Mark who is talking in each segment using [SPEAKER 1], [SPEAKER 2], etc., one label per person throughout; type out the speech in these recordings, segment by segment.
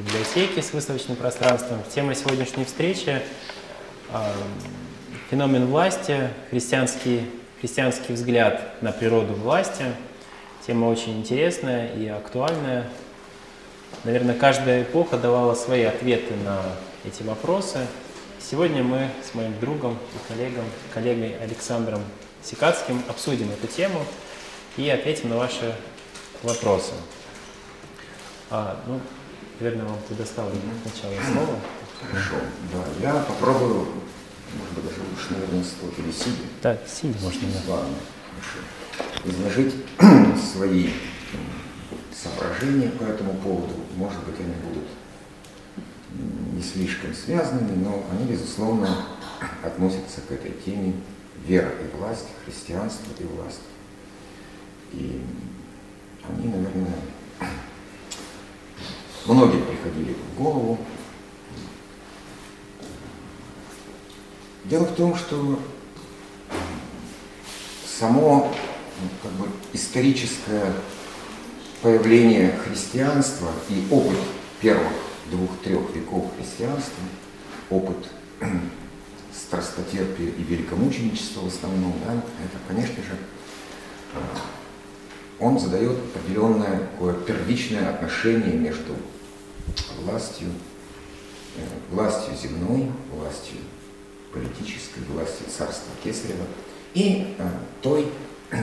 [SPEAKER 1] в библиотеке с выставочным пространством. Тема сегодняшней встречи – феномен власти, христианский, христианский взгляд на природу власти. Тема очень интересная и актуальная. Наверное, каждая эпоха давала свои ответы на эти вопросы. Сегодня мы с моим другом и коллегом, коллегой Александром Сикацким обсудим эту тему и ответим на ваши вопросы. А, ну, наверное, вам предоставлю сначала слово.
[SPEAKER 2] Хорошо, да, я попробую, может быть, даже лучше, наверное, стоит или сидя.
[SPEAKER 1] Да, сидя можно. Да.
[SPEAKER 2] Ладно, хорошо. Изложить свои соображения по этому поводу. Может быть, они будут не слишком связанными, но они, безусловно, относятся к этой теме вера и власть, христианство и власть. И они, наверное, многим приходили в голову. Дело в том, что само ну, как бы, историческое появление христианства и опыт первых двух-трех веков христианства, опыт страстотерпия и великомученичества в основном, да, это, конечно же, он задает определенное такое первичное отношение между властью, э, властью земной, властью политической, властью царства Кесарева и э, той э,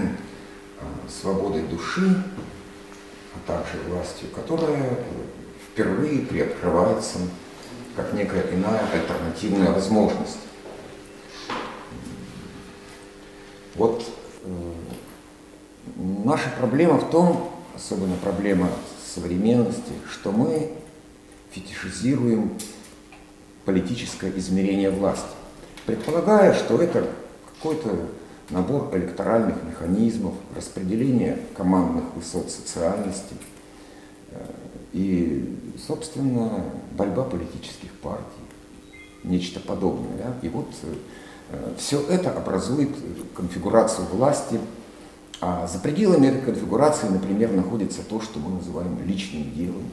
[SPEAKER 2] свободой души, а также властью, которая впервые приоткрывается как некая иная альтернативная возможность. Вот Наша проблема в том, особенно проблема современности, что мы фетишизируем политическое измерение власти, предполагая, что это какой-то набор электоральных механизмов, распределение командных высот социальности э, и, собственно, борьба политических партий, нечто подобное. Да? И вот э, все это образует конфигурацию власти а за пределами этой конфигурации, например, находится то, что мы называем личным делом,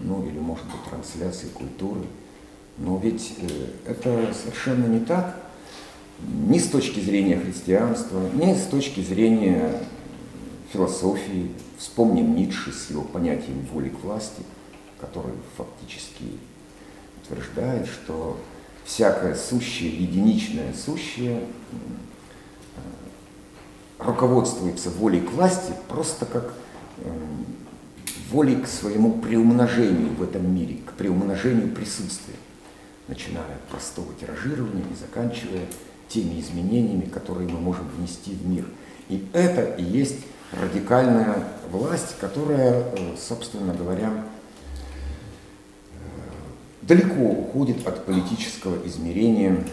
[SPEAKER 2] ну или, может быть, трансляцией культуры. Но ведь э, это совершенно не так ни с точки зрения христианства, ни с точки зрения философии. Вспомним Ницше с его понятием воли к власти, который фактически утверждает, что всякое сущее, единичное сущее руководствуется волей к власти просто как э, волей к своему приумножению в этом мире, к приумножению присутствия, начиная от простого тиражирования и заканчивая теми изменениями, которые мы можем внести в мир. И это и есть радикальная власть, которая, э, собственно говоря, э, далеко уходит от политического измерения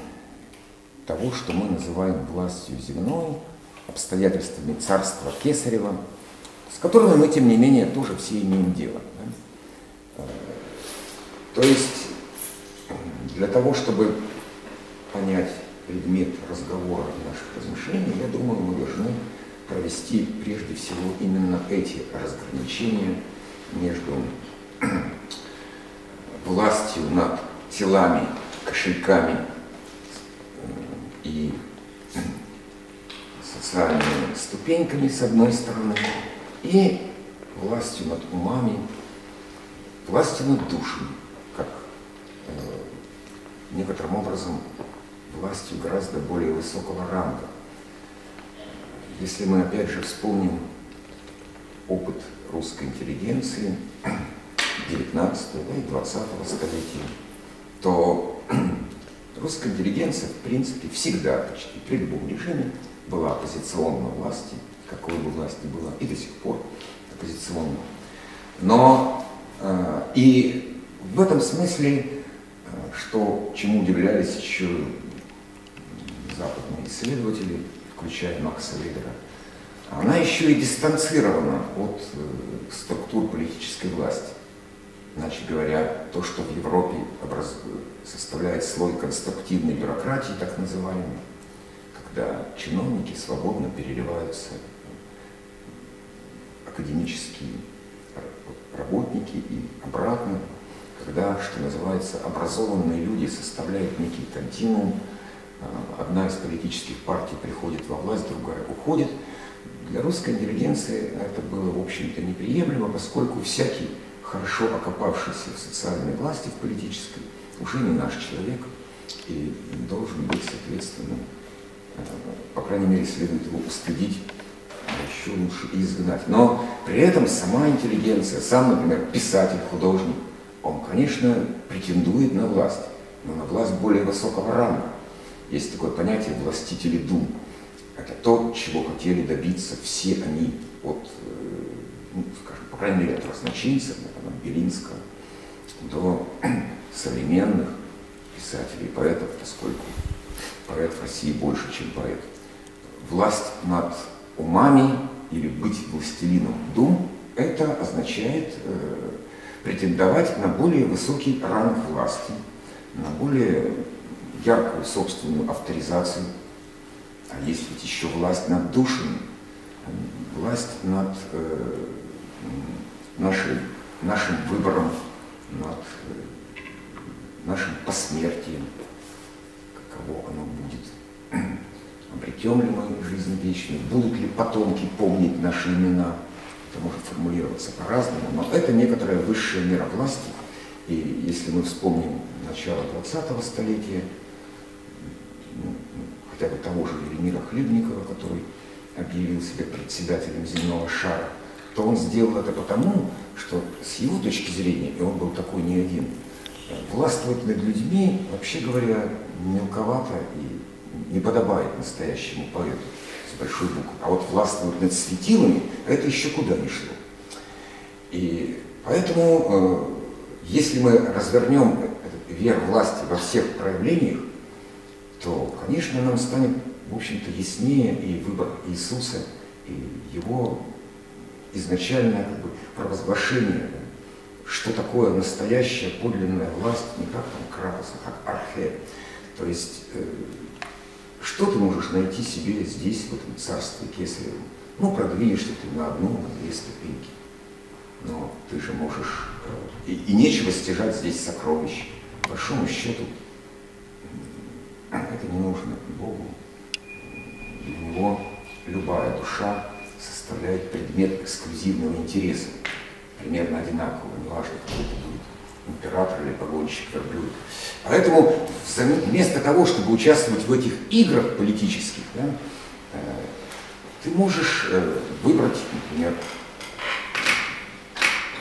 [SPEAKER 2] того, что мы называем властью земной, обстоятельствами царства Кесарева, с которыми мы, тем не менее, тоже все имеем дело. То есть для того, чтобы понять предмет разговора наших размышлений, я думаю, мы должны провести прежде всего именно эти разграничения между властью над телами, кошельками и социальными ступеньками с одной стороны и властью над умами, властью над душами, как э, некоторым образом властью гораздо более высокого ранга. Если мы опять же вспомним опыт русской интеллигенции 19 и 20 столетия, то русская интеллигенция, в принципе, всегда почти при любом режиме была оппозиционна власти, какой бы власть ни была, и до сих пор оппозиционна. Но э, и в этом смысле что, чему удивлялись еще западные исследователи, включая Макса Вебера, она еще и дистанцирована от э, структур политической власти. Иначе говоря, то, что в Европе образ... составляет слой конструктивной бюрократии, так называемой, когда чиновники свободно переливаются академические работники и обратно, когда, что называется, образованные люди составляют некий континуум, а, одна из политических партий приходит во власть, другая уходит. Для русской интеллигенции это было, в общем-то, неприемлемо, поскольку всякий хорошо окопавшийся в социальной власти, в политической, уже не наш человек и должен быть, соответственно, э, по крайней мере, следует его устыдить, еще лучше изгнать. Но при этом сама интеллигенция, сам, например, писатель, художник, он, конечно, претендует на власть, но на власть более высокого ранга. Есть такое понятие «властители дум». Это то, чего хотели добиться все они от, э, ну, скажем, по крайней мере, от разночинцев, например, Белинского, до современных писателей и поэтов, поскольку поэт в России больше, чем поэт. Власть над умами или быть властелином дум, это означает э, претендовать на более высокий ранг власти, на более яркую собственную авторизацию. А есть ведь еще власть над душами, власть над э, нашей, нашим выбором, над э, нашим посмертием, каково оно будет. Обретем ли мы жизнь вечную, будут ли потомки помнить наши имена, это может формулироваться по-разному, но это некоторая высшая мера власти. И если мы вспомним начало 20-го столетия, ну, хотя бы того же Велимира Хлебникова, который объявил себя председателем земного шара, то он сделал это потому, что с его точки зрения, и он был такой не один, властвовать над людьми, вообще говоря, мелковато и не подобает настоящему поэту с большой буквы. А вот властвовать над светилами, это еще куда ни шло. И поэтому, э, если мы развернем этот вер власти во всех проявлениях, то, конечно, нам станет, в общем-то, яснее и выбор Иисуса, и его изначальное как бы, провозглашение, что такое настоящая подлинная власть, не как там Кратос, а как архе. То есть, э, что ты можешь найти себе здесь, в этом царстве Кесаревом? Ну, продвинешься ты на одну, на две ступеньки. Но ты же можешь... Э, и, и нечего стяжать здесь сокровища. По большому счету, это не нужно Богу. Для него любая душа составляет предмет эксклюзивного интереса. Примерно одинаково, неважно, кто это император или погонщик верблюд. Поэтому вместо того, чтобы участвовать в этих играх политических, да, э, ты можешь э, выбрать, например,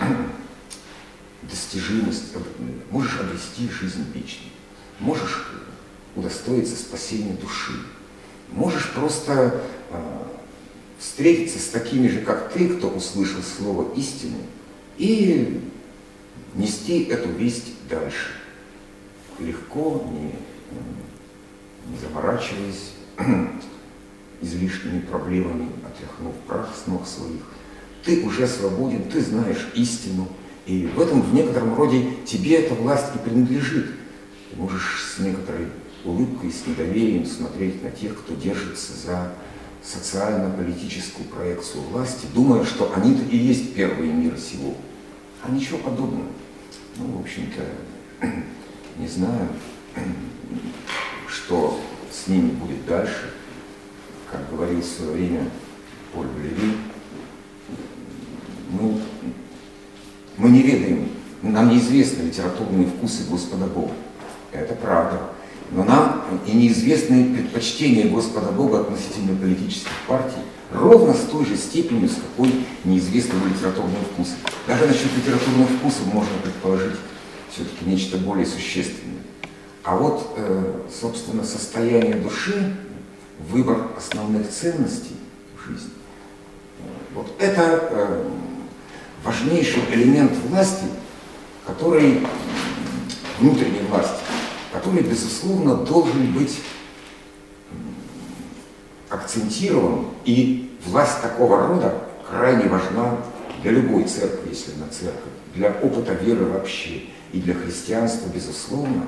[SPEAKER 2] достижимость, э, можешь обрести жизнь вечную, можешь удостоиться спасения души, можешь просто встретиться с такими же, как ты, кто услышал слово истины, и нести эту весть дальше. Легко, не, не заморачиваясь излишними проблемами, отряхнув прах с ног своих. Ты уже свободен, ты знаешь истину, и в этом в некотором роде тебе эта власть и принадлежит. Ты можешь с некоторой улыбкой, с недоверием смотреть на тех, кто держится за социально-политическую проекцию власти, думая, что они-то и есть первые мира сего. А ничего подобного. Ну, в общем-то, не знаю, что с ними будет дальше. Как говорил в свое время Поль Валерий, мы, мы не ведаем, нам неизвестны литературные вкусы Господа Бога. Это правда. Но нам и неизвестны предпочтения Господа Бога относительно политических партий ровно с той же степенью, с какой неизвестны его литературные вкусы. Даже насчет литературных вкусов можно предположить все-таки нечто более существенное. А вот, э, собственно, состояние души, выбор основных ценностей в жизни, вот это э, важнейший элемент власти, который внутренней власти, который, безусловно, должен быть акцентирован, и власть такого рода крайне важна для любой церкви, если на церковь, для опыта веры вообще, и для христианства, безусловно,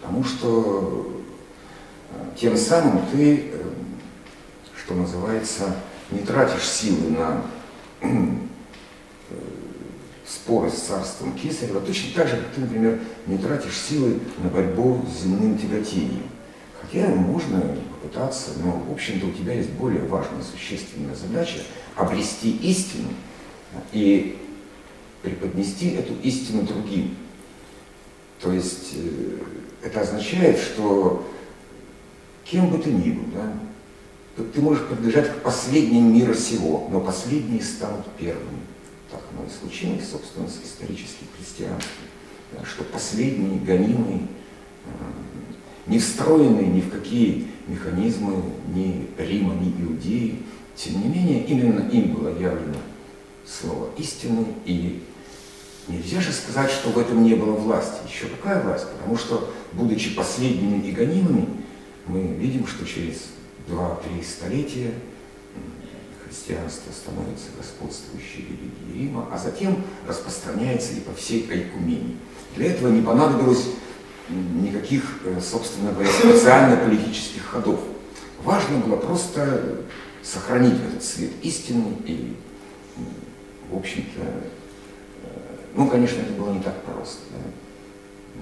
[SPEAKER 2] потому что э, тем самым ты, э, что называется, не тратишь силы на споры с царством Кесарева, точно так же, как ты, например, не тратишь силы на борьбу с земным тяготением. Хотя можно попытаться, но, в общем-то, у тебя есть более важная, существенная задача обрести истину и преподнести эту истину другим. То есть э, это означает, что кем бы ты ни был, да, ты можешь принадлежать к последним мира сего, но последние станут первыми. Оно и случилось, собственно, с историческим христианством, да, что последние гонимые, э, не встроенные ни в какие механизмы ни Рима, ни Иудеи, тем не менее, именно им было явлено слово истины и Нельзя же сказать, что в этом не было власти. Еще какая власть? Потому что, будучи последними и гонимыми, мы видим, что через два-три столетия христианство становится господствующей религией Рима, а затем распространяется и по всей Айкумении. Для этого не понадобилось никаких, э, собственно говоря, специально-политических ходов. Важно было просто сохранить этот свет истины и, в общем-то, ну, конечно, это было не так просто. Да?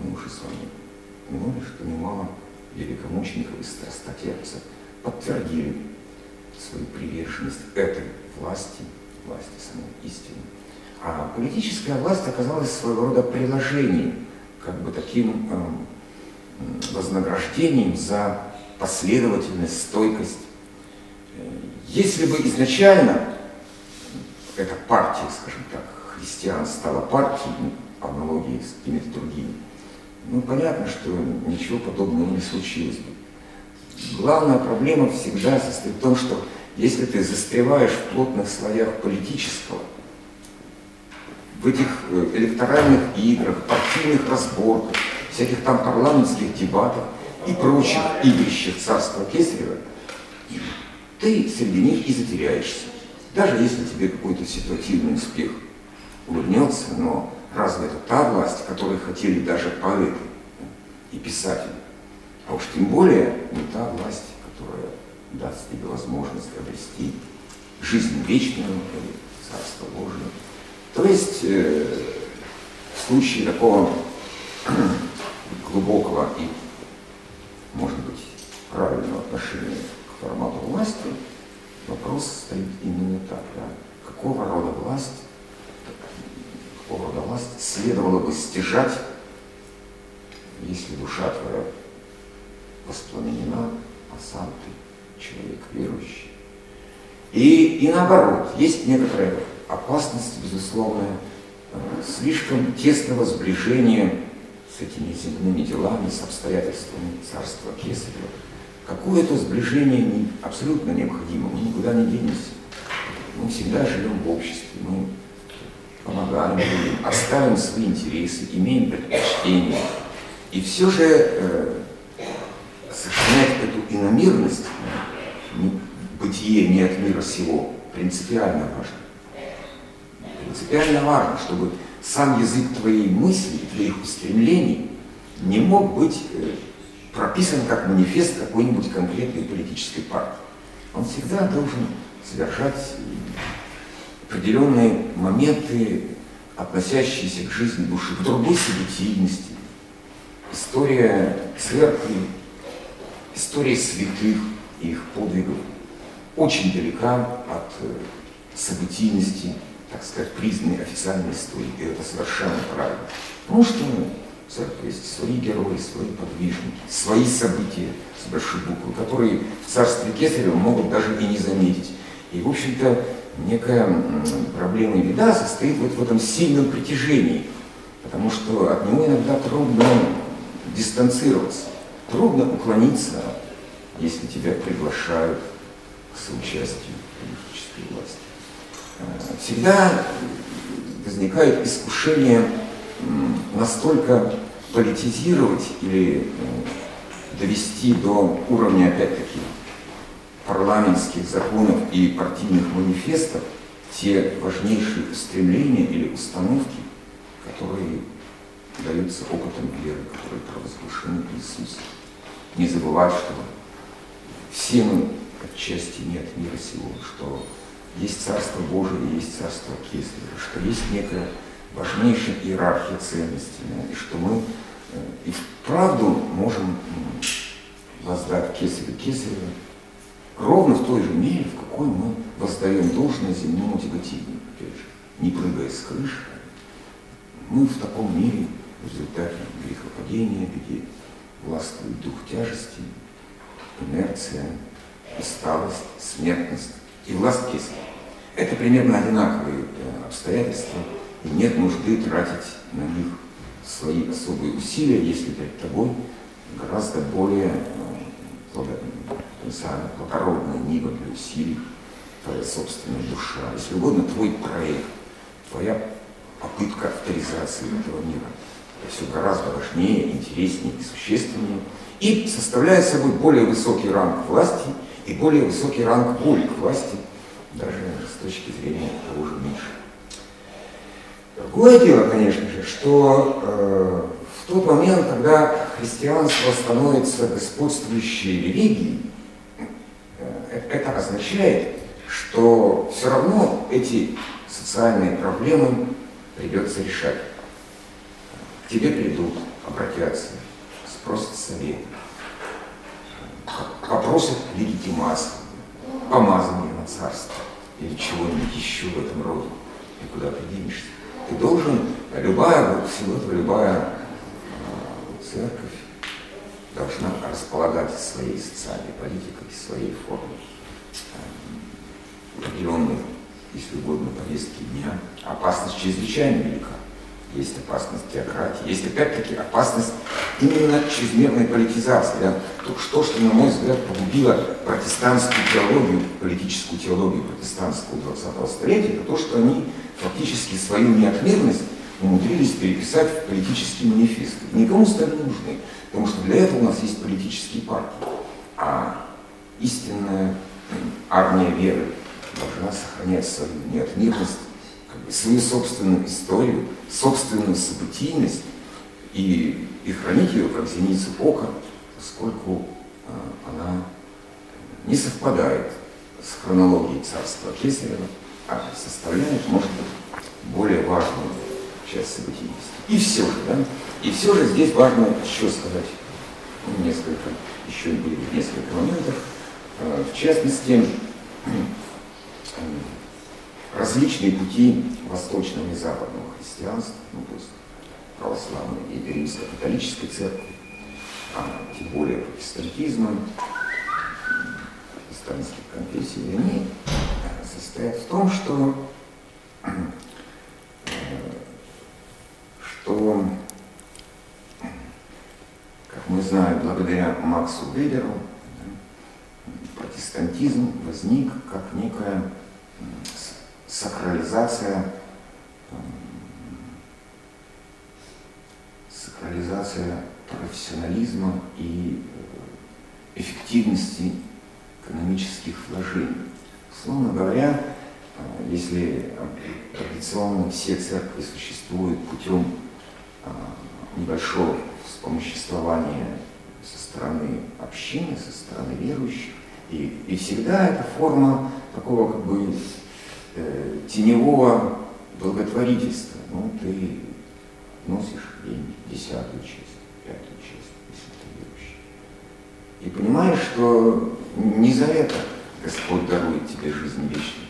[SPEAKER 2] Мы уже с вами упомянули, что немало великомучеников и страстотерпцев подтвердили свою приверженность этой власти, власти самой истины. А политическая власть оказалась своего рода приложением, как бы таким э, вознаграждением за последовательность, стойкость. Э, если бы изначально эта партия, скажем так, христиан стала партией, по аналогии с какими-то другими, ну, понятно, что ничего подобного не случилось бы. Главная проблема всегда состоит в том, что если ты застреваешь в плотных слоях политического, в этих э, электоральных играх, партийных разборках, всяких там парламентских дебатах и прочих игрищах царства Кесарева, ты среди них и затеряешься. Даже если тебе какой-то ситуативный успех – улыбнется, но разве это та власть, которой хотели даже поэты и писатели? А уж тем более не та власть, которая даст тебе возможность обрести жизнь вечную или Царство Божие. То есть э, в случае такого глубокого и, может быть, правильного отношения к формату власти, вопрос стоит именно так. Да? Какого рода власть какого рода власть следовало бы стяжать, если душа твоя воспламенена, а сам ты человек верующий. И, и наоборот, есть некоторая опасность, безусловная, э, слишком тесного сближения с этими земными делами, с обстоятельствами царства Кесарева. Какое-то сближение не, абсолютно необходимо, мы никуда не денемся. Мы всегда живем в обществе, мы помогаем людям, оставим свои интересы, имеем предпочтения. И все же э, сохранять эту иномирность, бытие не от мира сего, принципиально важно. Принципиально важно, чтобы сам язык твоей мысли, твоих устремлений не мог быть э, прописан как манифест какой-нибудь конкретной политической партии. Он всегда должен содержать определенные моменты, относящиеся к жизни души, к другой событийности. История церкви, история святых и их подвигов очень далека от э, событийности, так сказать, признанной официальной истории. И это совершенно правильно. Потому что в церкви есть свои герои, свои подвижники, свои события с большой буквы, которые в царстве Кесарева могут даже и не заметить. И, в общем-то, некая проблема и беда состоит вот в этом сильном притяжении, потому что от него иногда трудно дистанцироваться, трудно уклониться, если тебя приглашают к соучастию политической власти. Э, всегда возникает искушение настолько политизировать или довести до уровня, опять-таки, парламентских законов и партийных манифестов те важнейшие устремления или установки, которые даются опытом веры, которые провозглашены Иисусом. Не забывать, что все мы отчасти не от мира сего, что есть Царство Божие и есть Царство Кесарева, что есть некая важнейшая иерархия ценностей, и что мы э, и вправду можем воздать Кесарю Кесарева ровно в той же мере, в какой мы воздаем должное земному тяготению, опять же, не прыгая с крыши. Мы в таком мире в результате грехопадения, где властвует дух тяжести, инерция, усталость, смертность и власть кисля. Это примерно одинаковые э, обстоятельства, и нет нужды тратить на них свои особые усилия, если перед тобой гораздо более э, благородная нива для усилий, твоя собственная душа, если угодно, твой проект, твоя попытка авторизации этого мира. Все гораздо важнее, интереснее и существеннее, и составляет собой более высокий ранг власти и более высокий ранг воли к власти, даже с точки зрения того же Миши. Другое дело, конечно же, что э, в тот момент, когда христианство становится господствующей религией, э, это означает, что все равно эти социальные проблемы придется решать. Тебе придут, обратятся, спросят совет, попросят легитимации, помазание на царство или чего-нибудь еще в этом роде. И куда ты денешься? Ты должен, любая, всего этого любая а, церковь должна располагать своей социальной политикой, своей формой определенной, если угодно, повестки дня. Опасность чрезвычайно велика. Есть опасность теократии, есть опять-таки опасность именно чрезмерной политизации. Да? То, что, что, на мой взгляд, погубило протестантскую теологию, политическую теологию протестантского 20-го столетия, это то, что они фактически свою неотмерность умудрились переписать в политические манифесты. Никому стали нужны, потому что для этого у нас есть политические партии. А истинная армия веры должна сохранять свою неотмерность, свою собственную историю, собственную событийность и, и хранить ее как зеницу ока, поскольку а, она не совпадает с хронологией царства Кесарева, а составляет, может быть, более важную часть событийности. И все же, да? И все же здесь важно еще сказать несколько, еще несколько моментов. А, в частности, различные пути восточного и западного христианства, ну, то есть православной и римско-католической церкви, а тем более протестантизма, протестантских конфессий, они состоят в том, что, что как мы знаем, благодаря Максу Веберу, протестантизм возник как некая сакрализация, сакрализация профессионализма и э, эффективности экономических вложений. Словно говоря, э, если традиционно все церкви существуют путем э, небольшого вспомоществования со стороны общины, со стороны верующих, и, и всегда это форма такого как бы э, теневого благотворительства. Ну, ты носишь деньги, десятую часть, пятую часть, если ты верующий. И понимаешь, что не за это Господь дарует тебе жизнь вечную.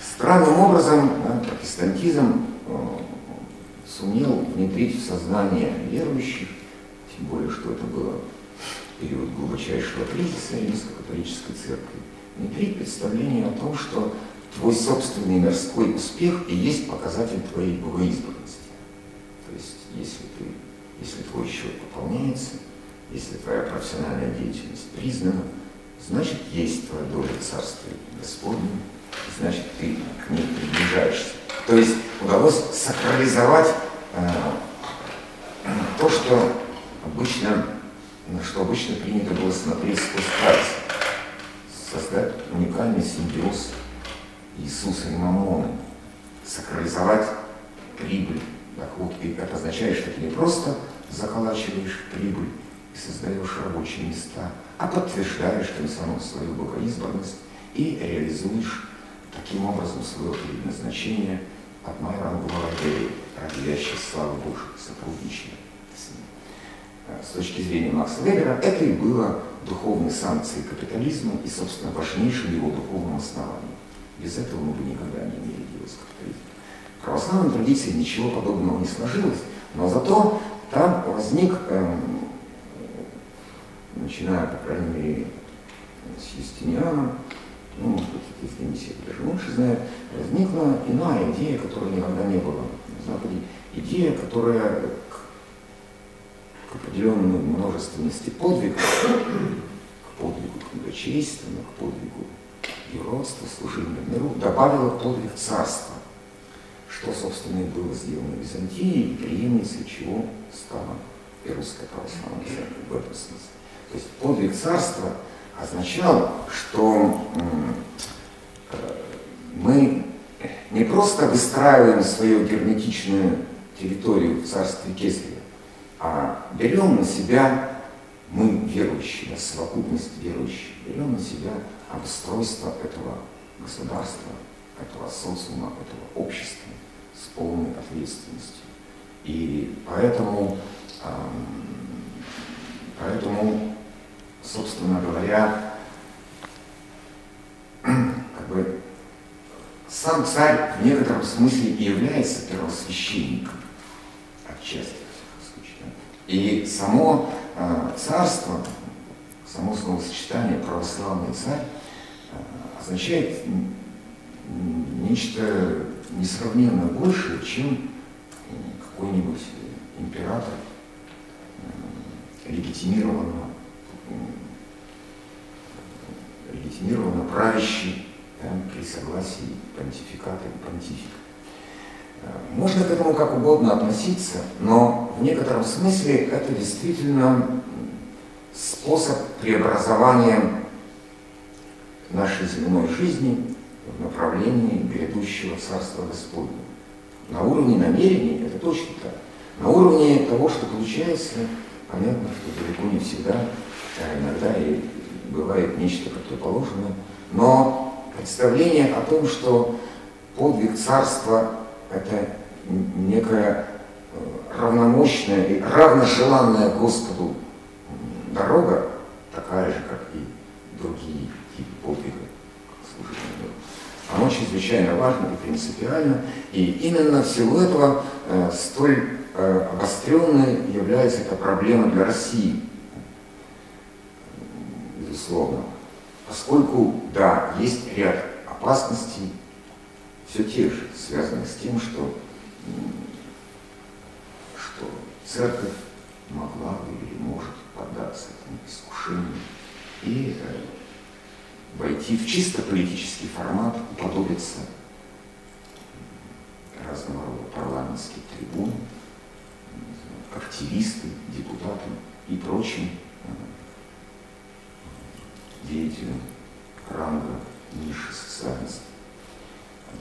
[SPEAKER 2] Странным образом да, протестантизм э, сумел внедрить в сознание верующих, тем более, что это было период глубочайшего кризиса Римско-католической церкви, внедрить представление о том, что твой собственный мирской успех и есть показатель твоей богоизбранности. То есть, если, ты, если твой счет пополняется, если твоя профессиональная деятельность признана, значит, есть твоя доля Царства Господня, значит, ты к ней приближаешься. То есть удалось сакрализовать э, то, что обычно, на что обычно принято было смотреть сквозь пальцы, создать уникальный симбиоз Иисуса и Мамоны, сакрализовать прибыль, доход. И это означает, что ты не просто заколачиваешь прибыль и создаешь рабочие места, а подтверждаешь тем самым свою богоизбранность и реализуешь таким образом свое предназначение от Майранговой идеи, родящей славы Божьей, сотрудничая с ним. Э, с точки зрения Макса Вебера, это и было духовной санкцией капитализма и, собственно, важнейшим его духовным основанием. Без этого мы бы никогда не имели дело с капитализмом. В православной традиции ничего подобного не сложилось, но зато там возник, эм, начиная, по крайней мере, с Юстиниана, ну, может быть, если не все даже лучше знают, возникла иная идея, которой никогда не было на Западе. Идея, которая к, к определенной множественности подвигов, к подвигу книгочейственного, к подвигу геройства, служения миру, добавила подвиг царства, что, собственно, и было сделано в Византии, и преемницей чего стала и русская православная церковь в этом смысле. То есть подвиг царства – означал, что э, мы не просто выстраиваем свою герметичную территорию в царстве Кесаря, а берем на себя, мы верующие, совокупность верующих, берем на себя обустройство этого государства, этого социума, этого общества с полной ответственностью. И поэтому, поэтому собственно говоря, как бы сам царь в некотором смысле и является первосвященником, отчасти, в случае. Да? И само э, царство, само словосочетание православный царь означает нечто несравненно большее, чем какой-нибудь император, э, легитимированного легитимированно правящий да, при согласии понтификата и понтифика. Э, можно к этому как угодно относиться, но в некотором смысле это действительно способ преобразования нашей земной жизни в направлении грядущего Царства Господня. На уровне намерений это точно так. На уровне того, что получается, понятно, что далеко не всегда, а иногда и бывает нечто противоположное. Но представление о том, что подвиг царства – это некая э, равномощная и равножеланная Господу дорога, такая же, как и другие подвига служения оно чрезвычайно важно и принципиально. И именно в силу этого э, столь э, обостренной является эта проблема для России – безусловно. Поскольку, да, есть ряд опасностей, все те же, связанных с тем, что, что церковь могла бы или может поддаться этому искушению и э, войти в чисто политический формат, уподобиться разного рода парламентским трибунам, активисты, депутаты и прочим деятелям ранга низшей социальности.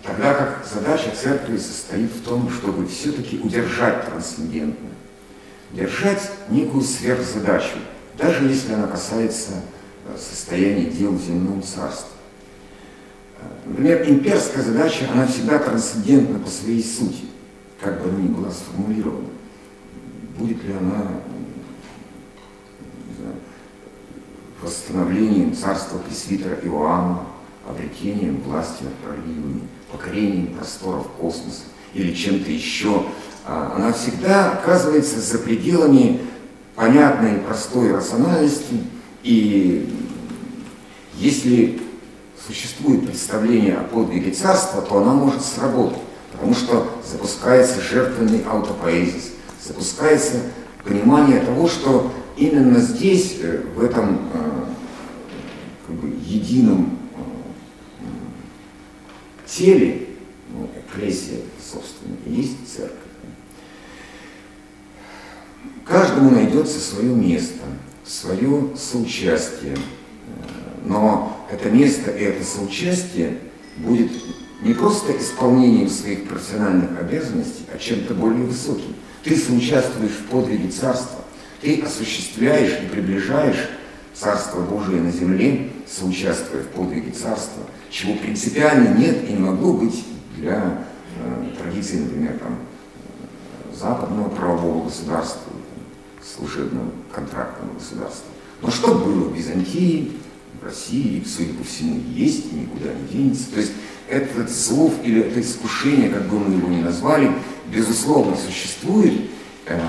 [SPEAKER 2] Тогда как задача церкви состоит в том, чтобы все-таки удержать трансцендентное, держать некую сверхзадачу, даже если она касается состояния дел царстве. Э, например, имперская задача, она всегда трансцендентна по своей сути, как бы она ни была сформулирована. Будет ли она восстановлением царства пресвитера Иоанна, обретением власти над проливами, покорением просторов космоса или чем-то еще, а, она всегда оказывается за пределами понятной простой рациональности. И если существует представление о подвиге царства, то она может сработать, потому что запускается жертвенный аутопоэзис, запускается понимание того, что именно здесь, э, в этом э, как бы, едином э, теле, ну, экклесия, собственно, и есть церковь. каждому найдется свое место, свое соучастие. Но это место и это соучастие будет не просто исполнением своих профессиональных обязанностей, а чем-то более высоким. Ты соучаствуешь в подвиге царства, ты осуществляешь и приближаешь Царство Божие на земле, соучаствуя в подвиге Царства, чего принципиально нет и не могло быть для э, традиции, например, там, э, западного правового государства, служебного контрактного государства. Но что было в Византии, в России, судя по всему, есть и никуда не денется. То есть этот слов или это искушение, как бы мы его ни назвали, безусловно существует, э,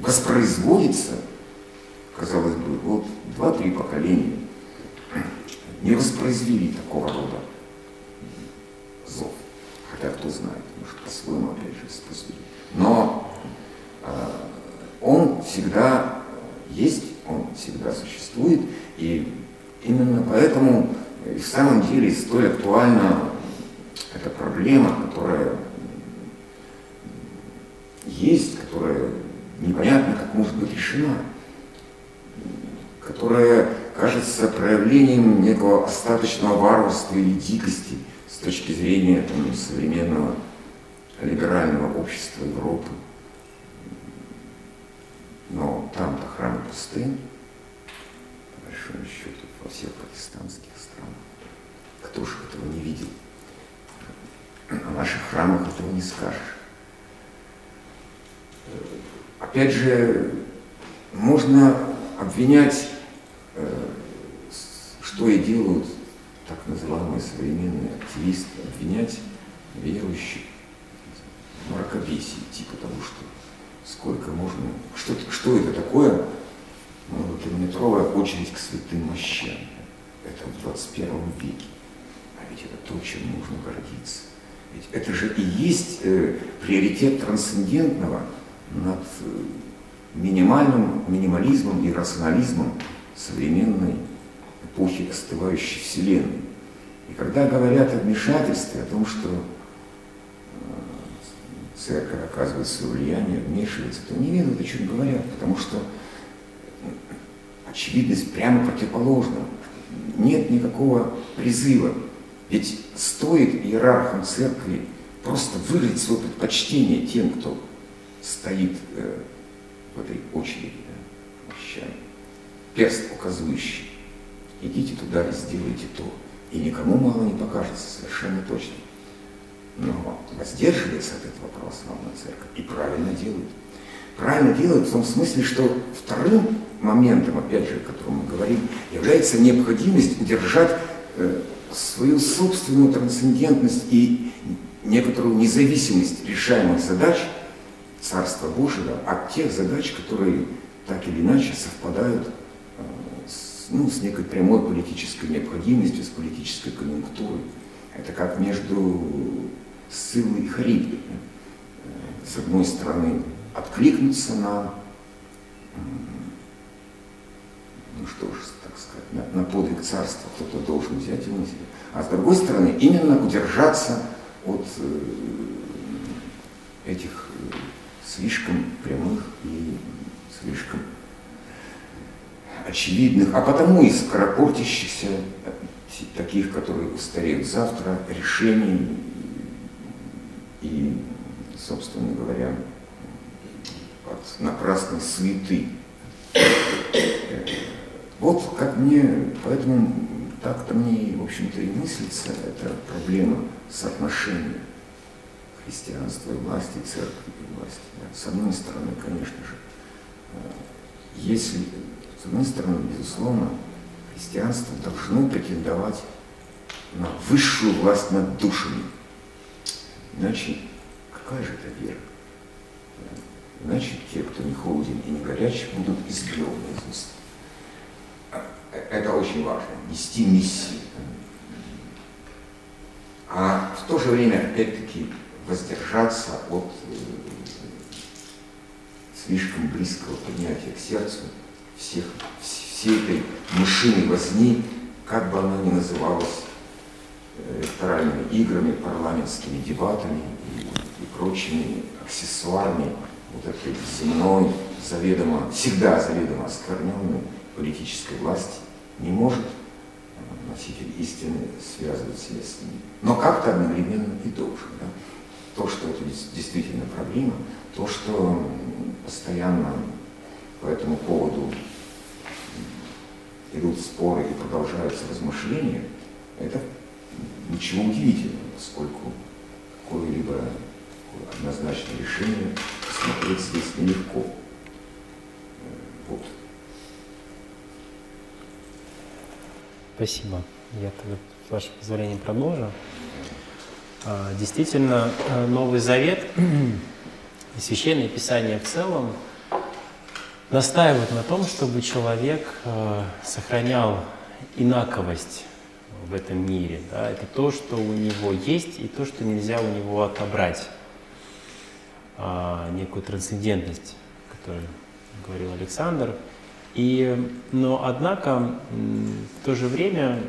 [SPEAKER 2] воспроизводится, казалось бы, вот два-три поколения не воспроизвели такого рода зов. Хотя кто знает, может по-своему опять же воспроизвели. Но э, он всегда есть, он всегда существует, и именно поэтому и в самом деле столь актуальна эта проблема, которая есть, которая непонятно, как может быть решена, которая кажется проявлением некого остаточного варварства или дикости с точки зрения там, современного либерального общества Европы. Но там-то храмы пустые, по большому счету, во всех протестантских странах. Кто же этого не видел? О наших храмах этого не скажешь. Опять же, можно обвинять, э, что и делают так называемые современные активисты, обвинять верующих в мракобесии, типа того, что сколько можно, что, что это такое, ну, километровая очередь к святым мощам. Это в 21 веке. А ведь это то, чем нужно гордиться. Ведь это же и есть э, приоритет трансцендентного над э, минимальным минимализмом и рационализмом современной эпохи остывающей Вселенной. И когда говорят о вмешательстве, о том, что церковь оказывает свое влияние, вмешивается, то не ведают, о чем говорят, потому что очевидность прямо противоположна. Нет никакого призыва. Ведь стоит иерархам церкви просто выразить свое предпочтение тем, кто стоит э, в этой очереди, да, мощами, перст указывающий, идите туда и сделайте то. И никому мало не покажется, совершенно точно. Но воздерживается от этого православная церковь и правильно делает. Правильно делает в том смысле, что вторым моментом, опять же, о котором мы говорим, является необходимость удержать э, свою собственную трансцендентность и некоторую независимость решаемых задач Царства Божьего от тех задач, которые так или иначе совпадают э, с, ну, с некой прямой политической необходимостью, с политической конъюнктурой. Это как между Сылой и Харибдой. Э, с одной стороны, откликнуться на ну что ж, так сказать, на, на подвиг царства кто-то должен взять его на себя. А с другой стороны, именно удержаться от э, этих э, слишком прямых и слишком очевидных, а потому и скоропортящихся, таких, которые устареют завтра, решений и, собственно говоря, от напрасной суеты. Вот как мне, поэтому так-то мне, в общем-то, и мыслится эта проблема соотношения христианства и власти, церкви и власти. С одной стороны, конечно же, э, если, с одной стороны, безусловно, христианство должно претендовать на высшую власть над душами. Иначе какая же это вера? Иначе те, кто не холоден и не горяч, будут изгнаны из уст это очень важно, нести миссию. А в то же время, опять-таки, воздержаться от э, слишком близкого поднятия к сердцу всех, всей этой мышиной возни, как бы она ни называлась, электоральными играми, парламентскими дебатами и, и прочими аксессуарами вот этой земной, заведомо, всегда заведомо оскверненной политической власти не может носитель истины связывать себя с ним. Но как-то одновременно и должен. Да? То, что это действительно проблема, то, что постоянно по этому поводу идут споры и продолжаются размышления, это ничего удивительного, поскольку какое-либо однозначное решение смотреть здесь нелегко. Э, вот.
[SPEAKER 1] Спасибо. Я тогда, с вашего позволения, продолжу. А, действительно, э, Новый Завет и Священное Писание в целом настаивают на том, чтобы человек э, сохранял инаковость в этом мире. Да? Это то, что у него есть, и то, что нельзя у него отобрать. А, некую трансцендентность, о которой говорил Александр. И, но, однако, в то же время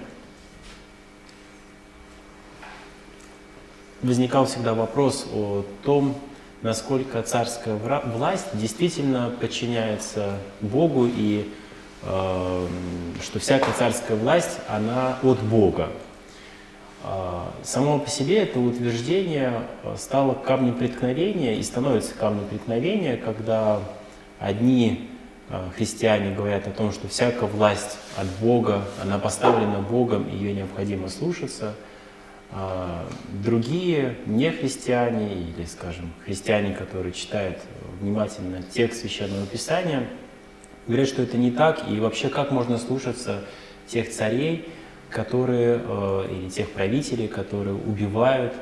[SPEAKER 1] возникал всегда вопрос о том, насколько царская власть действительно подчиняется Богу и что всякая царская власть, она от Бога. Э, само по себе это утверждение э, стало камнем преткновения и становится камнем преткновения, когда одни э, христиане говорят о том, что всякая власть от Бога, она поставлена Богом, ее необходимо слушаться – а другие не христиане или, скажем, христиане, которые читают внимательно текст Священного Писания, говорят, что это не так, и вообще как можно слушаться тех царей, которые, э, или тех правителей, которые убивают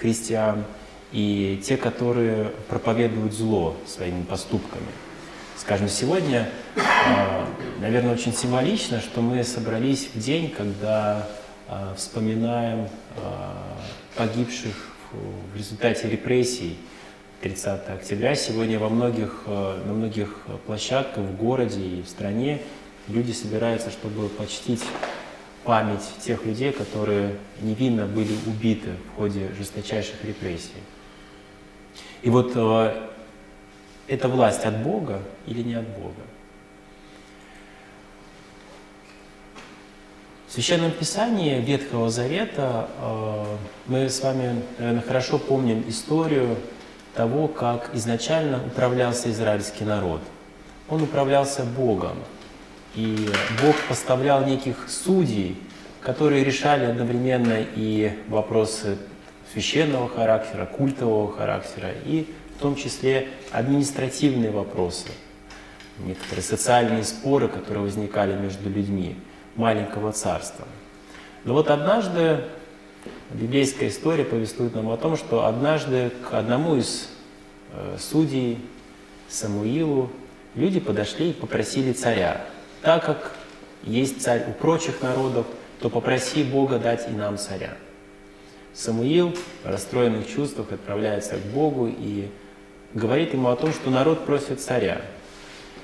[SPEAKER 1] христиан, и те, которые проповедуют зло своими поступками. Скажем, сегодня, э, наверное, очень символично, что мы собрались в день, когда э, вспоминаем погибших в результате репрессий 30 октября. Сегодня во многих, э, на многих площадках в городе и в стране люди собираются, чтобы почтить память тех людей, которые невинно были убиты в ходе жесточайших репрессий. И вот э, эта власть от Бога или не от Бога? В Священном Писании Ветхого Завета э, мы с вами, наверное, хорошо помним историю того, как изначально управлялся израильский народ. Он управлялся Богом, и Бог поставлял неких судей, которые решали одновременно и вопросы священного характера, культового характера, и в том числе административные вопросы, некоторые социальные споры, которые возникали между людьми маленького царства. Но вот однажды библейская история повествует нам о том, что однажды к одному из э, судей, Самуилу, люди подошли и попросили царя. Так как есть царь у прочих народов, то попроси Бога дать и нам царя. Самуил в расстроенных чувствах отправляется к Богу и говорит ему о том, что народ просит царя.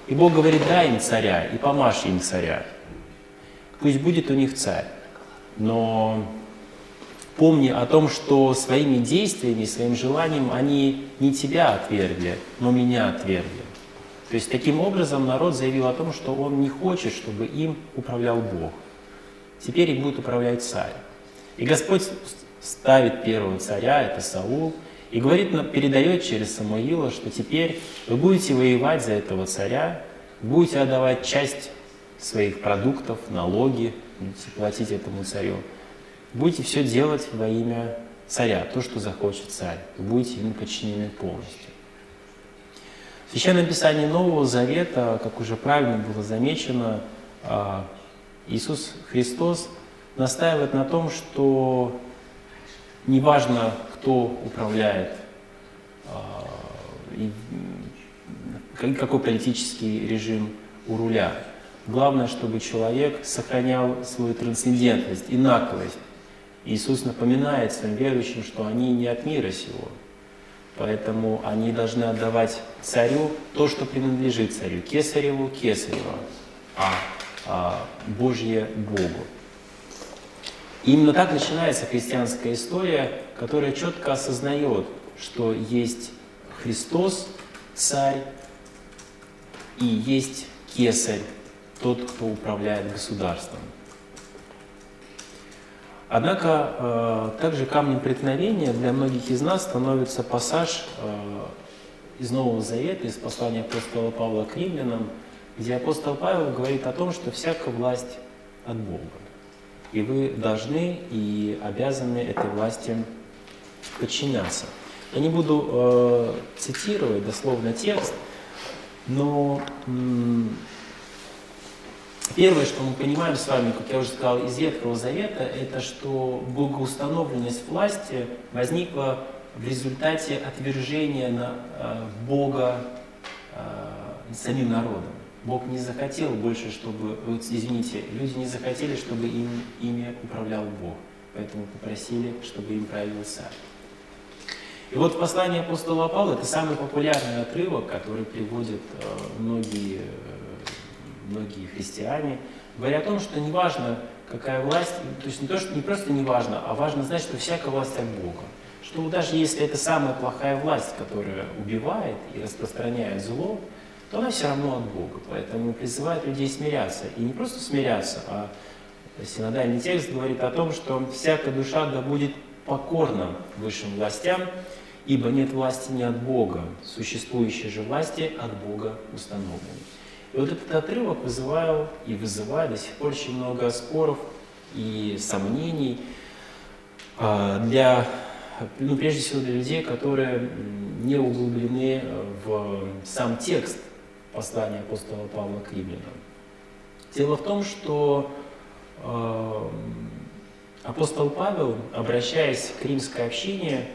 [SPEAKER 1] И Бог говорит, дай им царя и помашь им царя. Пусть будет у них царь. Но помни о том, что своими действиями, своим желанием они не тебя отвергли, но меня отвергли. То есть таким образом народ заявил о том, что он не хочет, чтобы им управлял Бог. Теперь им будет управлять царь. И Господь ставит первого царя, это Саул, и говорит, передает через Самуила, что теперь вы будете воевать за этого царя, будете отдавать часть своих продуктов, налоги, будете платить этому царю. Будете все делать во имя царя, то, что захочет царь. Вы будете ему подчинены полностью. В Священном Нового Завета, как уже правильно было замечено, а, Иисус Христос настаивает на том, что неважно, кто управляет, а, какой политический режим у руля, Главное, чтобы человек сохранял свою трансцендентность, инаковость. Иисус напоминает своим верующим, что они не от мира сего. Поэтому они должны отдавать царю то, что принадлежит царю. Кесареву – кесарево, а, а Божье – Богу. Именно так начинается христианская история, которая четко осознает, что есть Христос, царь и есть кесарь, тот, кто управляет государством. Однако э, также камнем преткновения для многих из нас становится пассаж э, из Нового Завета, из послания апостола Павла к римлянам, где апостол Павел говорит о том, что всякая власть от Бога. И вы должны и обязаны этой власти подчиняться. Я не буду э, цитировать дословно текст, но м- первое, что мы понимаем с вами, как я уже сказал, из Ветхого Завета, это что богоустановленность власти возникла в результате отвержения на э, Бога э, самим народом. Бог не захотел больше, чтобы, вот, извините, люди не захотели, чтобы им, ими управлял Бог, поэтому попросили, чтобы им правил царь. И вот в послании апостола Павла это самый популярный отрывок, который приводят э, многие, многие христиане, говоря о том, что неважно, какая власть, то есть не то, что не просто не важно, а важно знать, что всякая власть от Бога. Что даже если это самая плохая власть, которая убивает и распространяет зло, то она все равно от Бога. Поэтому призывает людей смиряться. И не просто смиряться, а синодальный текст говорит о том, что всякая душа да будет покорна высшим властям, ибо нет власти не от Бога, существующие же власти от Бога установлены. И вот этот отрывок вызывал и вызывает до сих пор очень много споров и сомнений а, для, ну, прежде всего для людей, которые не углублены в сам текст послания апостола Павла к римлянам. Дело в том, что э, апостол Павел, обращаясь к римской общине,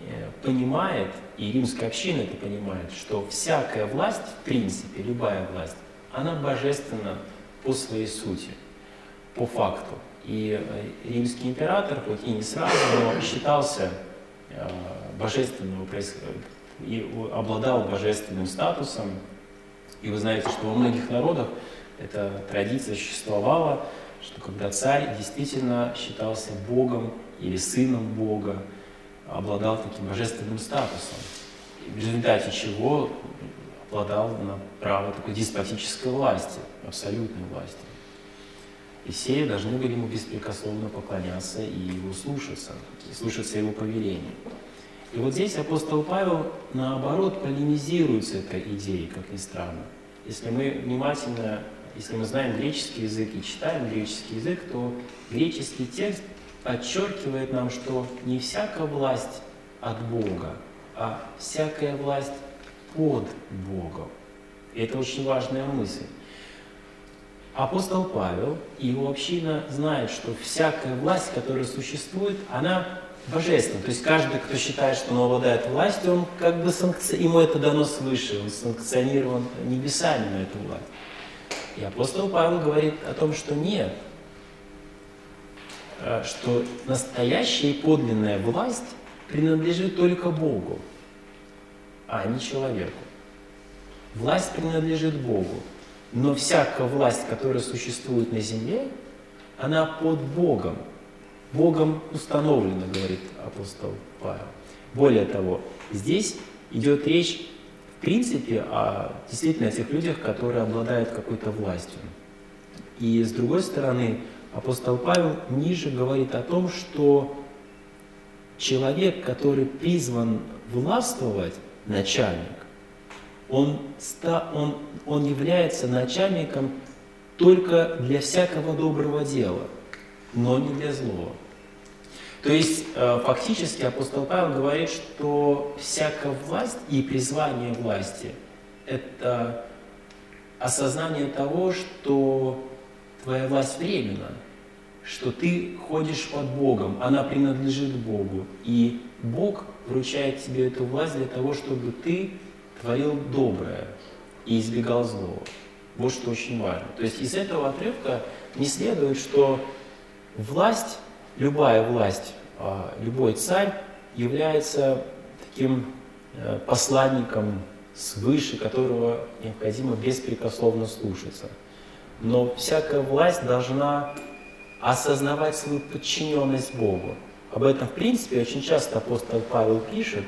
[SPEAKER 1] э, понимает, и римская община это понимает, что всякая власть, в принципе, любая власть, она божественна по своей сути, по факту. И э, римский император, хоть и не сразу, но считался э, божественного и обладал божественным статусом, и вы знаете, что во многих народах эта традиция существовала, что когда царь действительно считался Богом или сыном Бога, обладал таким божественным статусом, в результате чего обладал на право такой деспотической власти, абсолютной власти. И все должны были ему беспрекословно поклоняться и его слушаться, и слушаться его повеления. И вот здесь апостол Павел, наоборот, полемизирует с этой идеей, как ни странно. Если мы внимательно, если мы знаем греческий язык и читаем греческий язык, то греческий текст подчеркивает нам, что не всякая власть от Бога, а всякая власть под Богом. Это очень важная мысль. Апостол Павел и его община знают, что всякая власть, которая существует, она божественным. То есть каждый, кто считает, что он обладает властью, он как бы санкци... ему это дано свыше, он санкционирован небесами на эту власть. И апостол Павел говорит о том, что нет, что настоящая и подлинная власть принадлежит только Богу, а не человеку. Власть принадлежит Богу, но всякая власть, которая существует на земле, она под Богом – Богом установлено, говорит апостол Павел. Более того, здесь идет речь, в принципе, о действительно о тех людях, которые обладают какой-то властью. И с другой стороны, апостол Павел ниже говорит о том, что человек, который призван властвовать, начальник, он, он, он является начальником только для всякого доброго дела, но не для злого. То есть э, фактически апостол Павел говорит, что всякая власть и призвание власти – это осознание того, что твоя власть временна, что ты ходишь под Богом, она принадлежит Богу, и Бог вручает тебе эту власть для того, чтобы ты творил доброе и избегал злого. Вот что очень важно. То есть из этого отрывка не следует, что власть любая власть, а, любой царь является таким э, посланником свыше, которого необходимо беспрекословно слушаться. Но всякая власть должна осознавать свою подчиненность Богу. Об этом, в принципе, очень часто апостол Павел пишет,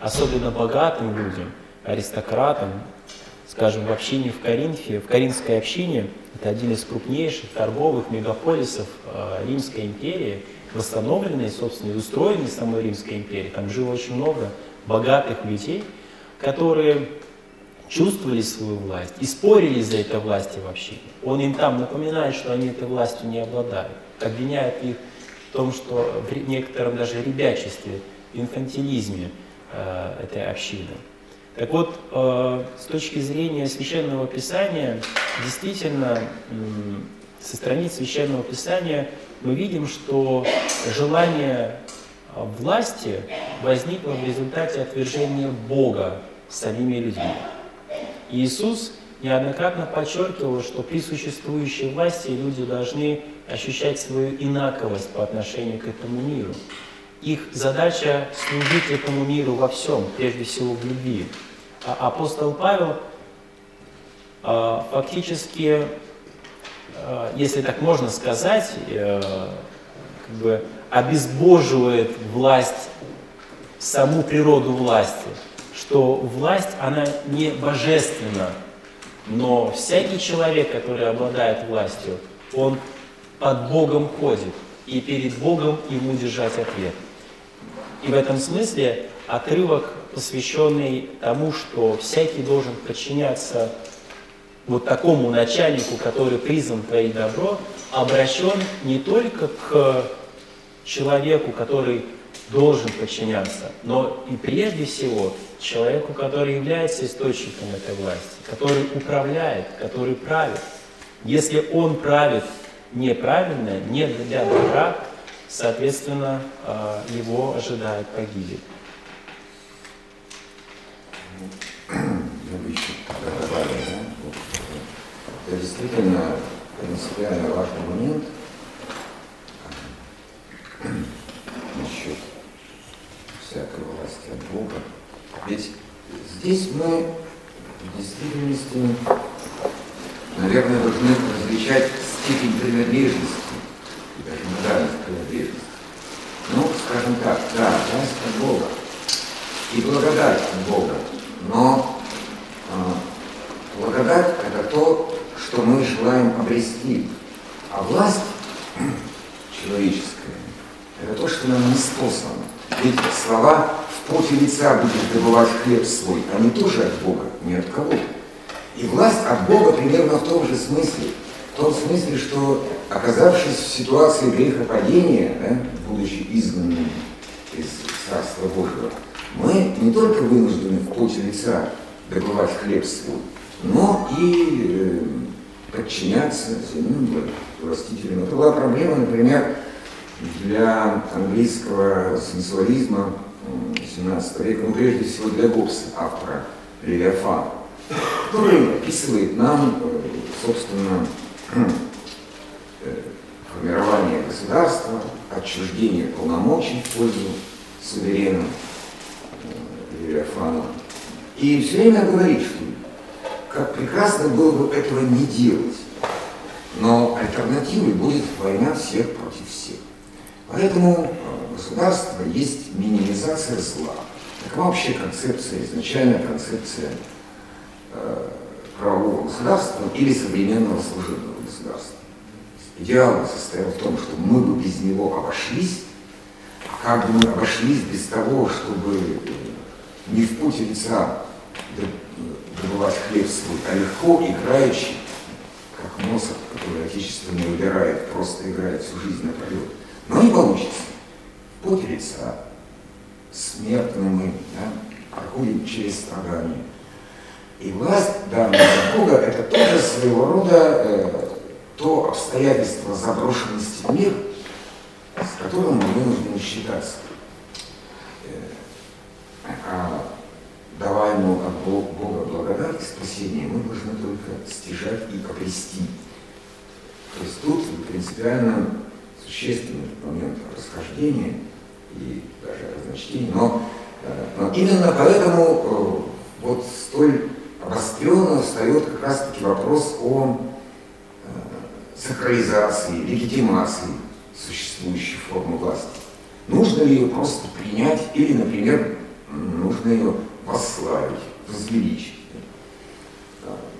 [SPEAKER 1] особенно богатым людям, аристократом, скажем, в общине в Коринфе, в Каринской общине, это один из крупнейших торговых мегаполисов э, Римской империи, восстановленной, собственно, и устроенной самой Римской империей. Там жило очень много богатых людей, которые чувствовали свою власть и спорили за этой власти вообще. Он им там напоминает, что они этой властью не обладают, обвиняет их в том, что в некотором даже ребячестве, инфантилизме э, этой общины. Так вот, э, с точки зрения священного писания, действительно, э, со страниц священного писания мы видим, что желание власти возникло в результате отвержения Бога самими людьми. Иисус неоднократно подчеркивал, что при существующей власти люди должны ощущать свою инаковость по отношению к этому миру. Их задача служить этому миру во всем, прежде всего в любви. А апостол Павел а, фактически, а, если так можно сказать, э, как бы обезбоживает власть, саму природу власти – что власть, она не божественна, но всякий человек, который обладает властью, он под Богом ходит, и перед Богом ему держать ответ. И в этом смысле отрывок, посвященный тому, что всякий должен подчиняться вот такому начальнику, который призван творить добро, обращен не только к человеку, который должен подчиняться, но и прежде всего человеку, который является источником этой власти, который управляет, который правит. Если он правит неправильно, не для добра, соответственно, а, его ожидает погибель.
[SPEAKER 2] Это действительно принципиально важный момент всякой власти от Бога. Ведь здесь мы в действительности, наверное, должны различать степень принадлежности и даже моральность принадлежности. Ну, скажем так, да, власть от Бога и благодать от Бога, но э, благодать – это то, что мы желаем обрести, а власть человеческая – это то, что нам не способно. Ведь слова в поте лица будешь добывать хлеб свой, они тоже от Бога, не от кого. И власть от Бога примерно в том же смысле. В том смысле, что оказавшись в ситуации грехопадения, да, будучи изгнанными из Царства Божьего, мы не только вынуждены в поте лица добывать хлеб свой, но и э, подчиняться земным властителям. Это была проблема, например, для английского сенсуализма 17 века, ну, прежде всего для Гоббса, автора Левиафана, который описывает нам, э, собственно, э, формирование государства, отчуждение полномочий в пользу суверена э, Левиафана. И все время говорит, что как прекрасно было бы этого не делать, но альтернативой будет война всех против. Поэтому государство есть минимизация зла. Такова вообще концепция, изначальная концепция э, правового государства или современного служебного государства. Идеал состоял в том, что мы бы без него обошлись, а как бы мы обошлись без того, чтобы э, не в пути лица добывать хлеб свой, а легко, играющий, как Моцарт, который отечественно убирает, просто играет всю жизнь напролет но не получится. Путь лица, смертны мы, да, проходим через страдания. И власть данная от Бога – это тоже своего рода э, то обстоятельство заброшенности в мир, с которым мы вынуждены считаться. Э, а даваемую от Бога благодать и спасение мы должны только стяжать и обрести. То есть тут принципиально существенный момент расхождения и даже разночтения, но, э, но именно поэтому э, вот столь обостренно встает как раз-таки вопрос о э, сакрализации, легитимации существующей формы власти. Нужно ли ее просто принять или, например, нужно ее восславить, возвеличить.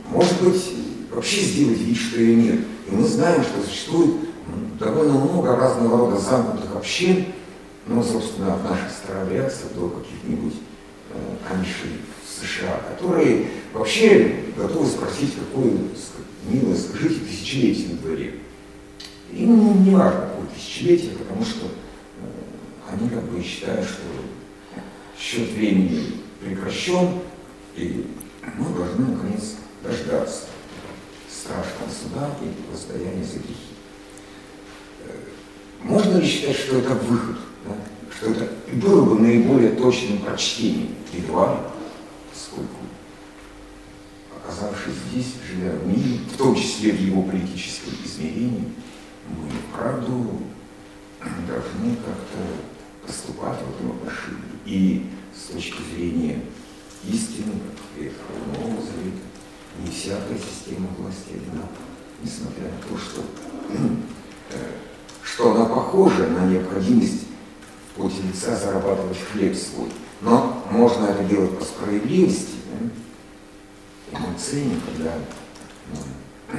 [SPEAKER 2] Может быть, вообще сделать вид, что ее нет. И мы знаем, что существует довольно много разного рода замкнутых общин, ну, собственно, от наших старообрядцев до каких-нибудь э, амишей в США, которые вообще готовы спросить, какое, милое, скажите, тысячелетие на дворе. Им не важно, какое тысячелетие, потому что э, они как бы считают, что счет времени прекращен, и мы должны, наконец, дождаться страшного суда и воздаяния за грехи. Можно ли считать, что это выход, да? что это было бы наиболее точным прочтением едва ли, поскольку, оказавшись здесь, живя в мире, в том числе в его политическом измерении, мы вправду должны как-то поступать в этом отношении. И с точки зрения истины, как Ветхого Нового Завета, не всякая система власти одинакова, несмотря на то, что, э, что она похожа на необходимость в поте лица зарабатывать хлеб свой. Но можно это делать по справедливости. Да? И мы ценим, когда ну,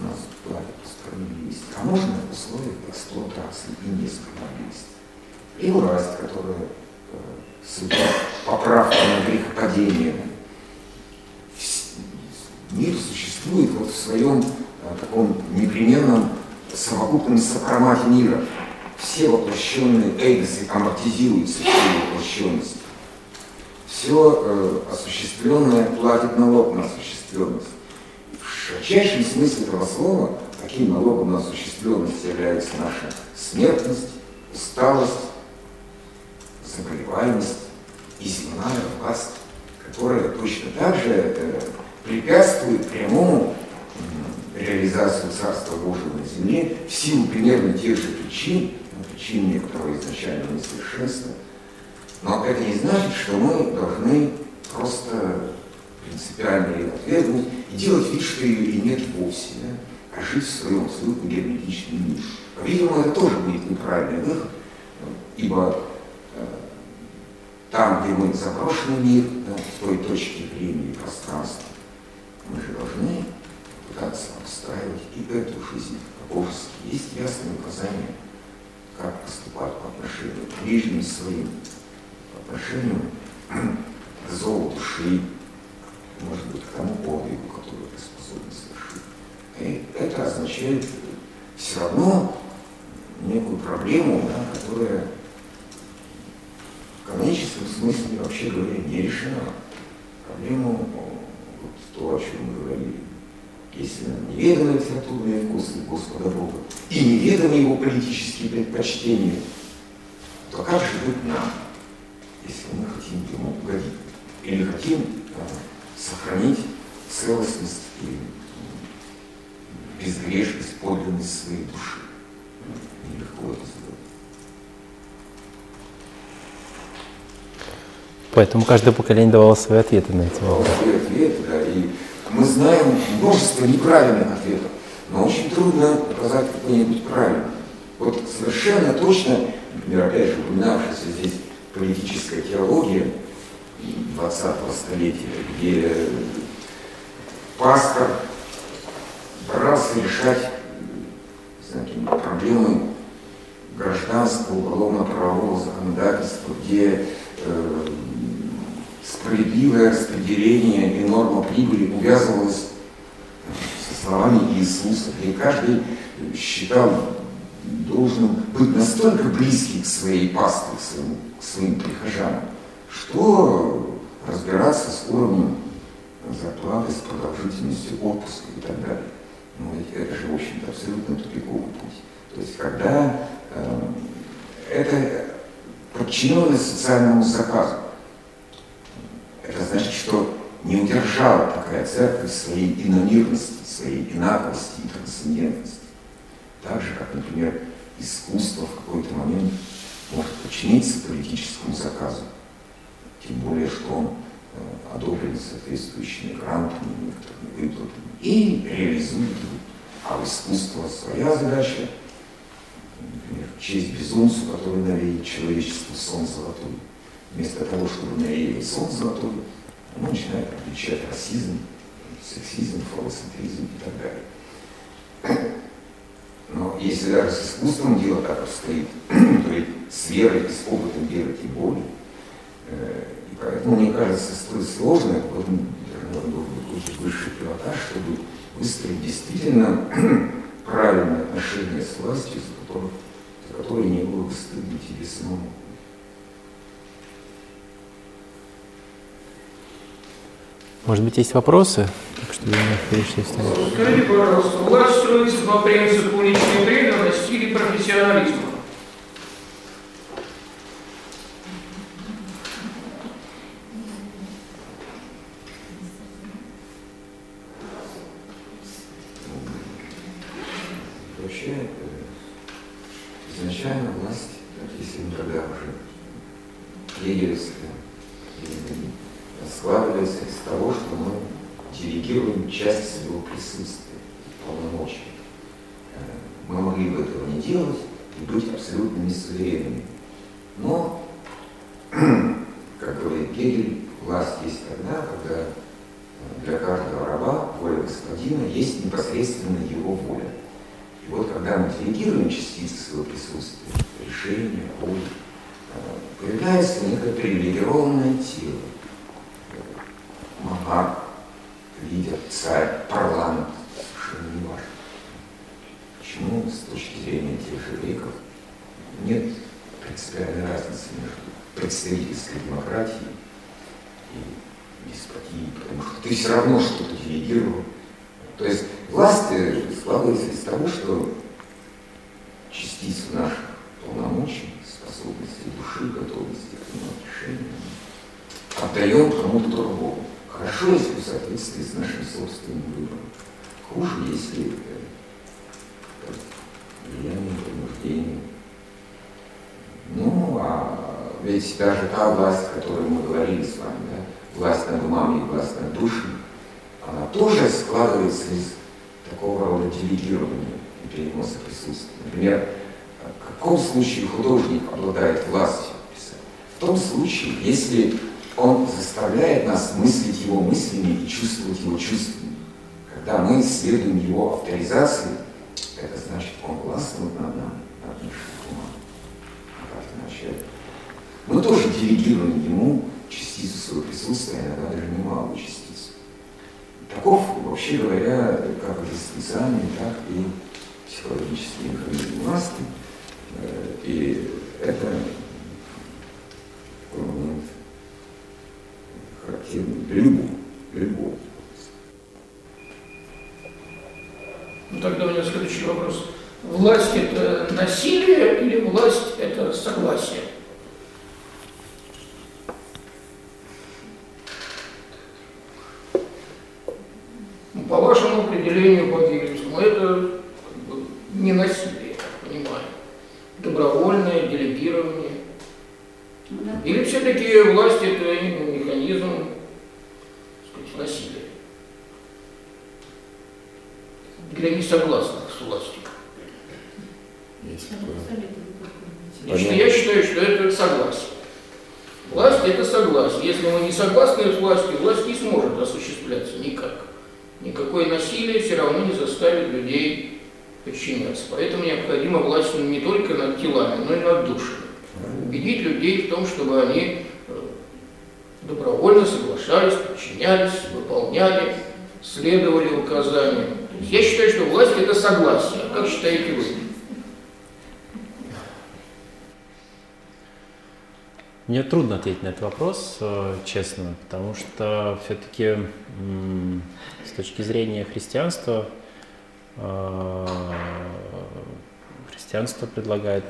[SPEAKER 2] нас платят по справедливости. А можно в условиях эксплуатации и несправедливости. И власть, которая э, судья поправки на грехопадение. Мир существует вот в своем таком непременном совокупном сопромате мира. Все воплощенные эйдосы амортизируются всей воплощенности. Все э, осуществленное платит налог на осуществленность. В широчайшем смысле этого слова таким налогом на осуществленность является наша смертность, усталость, заболеваемость и земная власть, которая точно так же э, препятствует прямому реализации Царства Божьего на земле в силу примерно тех же причин, ну, причин некоторого изначально несовершенства. Но это не значит, что мы должны просто принципиально ее отвергнуть и делать вид, что ее и нет вовсе, да? а жить в своем абсолютно герметичном мире. По-видимому, это тоже будет неправильный выход, ибо там, где мы заброшенный мир, да, в той точке времени и пространства, мы же должны пытаться обустраивать и эту жизнь по-божески. Есть ясные указания, как поступать по отношению к ближним своим, по отношению к зову души, может быть, к тому подвигу, который ты способен совершить. И это означает все равно некую проблему, да, которая в каноническом смысле, вообще говоря, не решена. Проблема, вот то, о чем мы говорили, если нам неведомы литературные вкусы Господа Бога и неведомы его политические предпочтения, то как же быть нам, если мы хотим ему угодить? Или хотим а, сохранить целостность и безгрешность, подлинность своей души? Нелегко это сделать.
[SPEAKER 1] Поэтому каждое поколение давало свои ответы на эти
[SPEAKER 2] вопросы. Свои ответы, да. И мы знаем множество неправильных ответов, но очень трудно показать какой-нибудь правильный. Вот совершенно точно, например, опять же, упоминавшаяся здесь политическая теология 20-го столетия, где пастор брался решать знаете, проблемы гражданского, уголовно-правового законодательства, где э, справедливое распределение и норма прибыли увязывалась со словами Иисуса. И каждый считал должным быть настолько близким к своей пастве, к своим, к своим прихожанам, что разбираться с уровнем зарплаты, с продолжительностью отпуска и так далее. Ну, это же, в общем-то, абсолютно тупиковый путь. То есть, когда э, это подчиненность социальному заказу, это значит, что не удержала такая церковь своей иномирности, своей инаковости и трансцендентности. Так же, как, например, искусство в какой-то момент может подчиниться политическому заказу. Тем более, что он э, одобрен соответствующими грантами, некоторыми выплатами и реализует его. А в искусство своя задача, например, честь безумцу, который навеет человечеству сон золотой
[SPEAKER 3] вместо того, чтобы навеивать сон золотой, оно начинает обличать расизм, сексизм, фалоцентризм и так далее. Но если даже с искусством дело так обстоит, то ведь с верой и с опытом веры тем более. Э, и поэтому, мне кажется, столь сложно, должен быть очень высший пилотаж, чтобы выстроить действительно правильное отношение с властью, за которое, за которое не было бы стыдно тебе самому.
[SPEAKER 1] Может быть, есть вопросы? Так что я перешли
[SPEAKER 2] Скажите, пожалуйста, власть строится по принципу личной преданности или профессионализма? тоже делегируем ему частицу своего присутствия, иногда даже немалую частицу. Таков, вообще говоря, как и экзистенциальный, так и психологический механизм маски. Э, и это
[SPEAKER 1] трудно ответить на этот вопрос, э, честно, потому что все-таки с точки зрения христианства э, христианство предлагает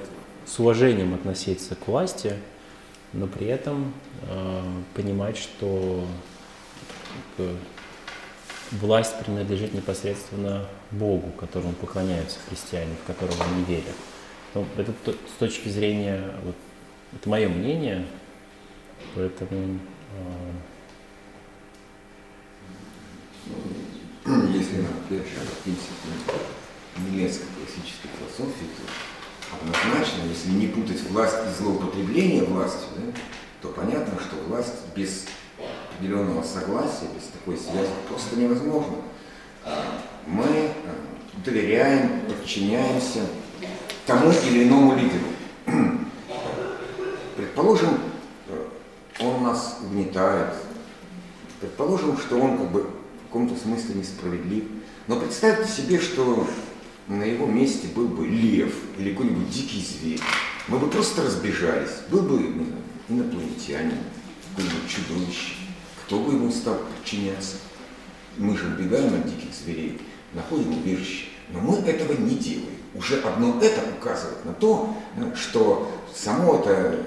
[SPEAKER 1] с уважением относиться к власти, но при этом э, понимать, что власть принадлежит непосредственно Богу, которому поклоняются христиане, в которого они верят. Ну, это с точки зрения, вот, это мое мнение, Поэтому
[SPEAKER 3] ну, если мы обратимся к немецкой классической философии, то однозначно, если не путать власть и злоупотребление властью, да,
[SPEAKER 2] то понятно, что власть без определенного согласия, без такой связи просто невозможно. А, мы э, доверяем, подчиняемся тому или иному лидеру. Предположим, он нас угнетает, предположим, что он как бы в каком-то смысле несправедлив, но представьте себе, что на его месте был бы лев или какой-нибудь дикий зверь. Мы бы просто разбежались. Был бы ну, инопланетянин, какой-нибудь чудовище. Кто бы ему стал подчиняться? Мы же убегаем от диких зверей, находим убежище. Но мы этого не делаем. Уже одно это указывает на то, что само это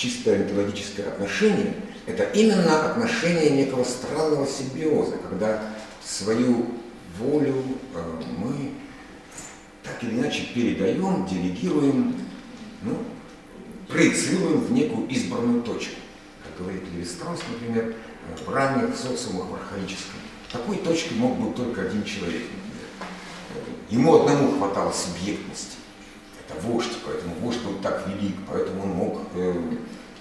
[SPEAKER 2] чисто онтологическое отношение – это именно отношение некого странного симбиоза, когда свою волю э, мы так или иначе передаем, делегируем, ну, проецируем в некую избранную точку. Как говорит Леви Страус, например, э, в ранних социумах в архаическом. Такой точки мог быть только один человек, например. Ему одному хватало субъектности. Вождь, поэтому вождь был так велик, поэтому он мог э,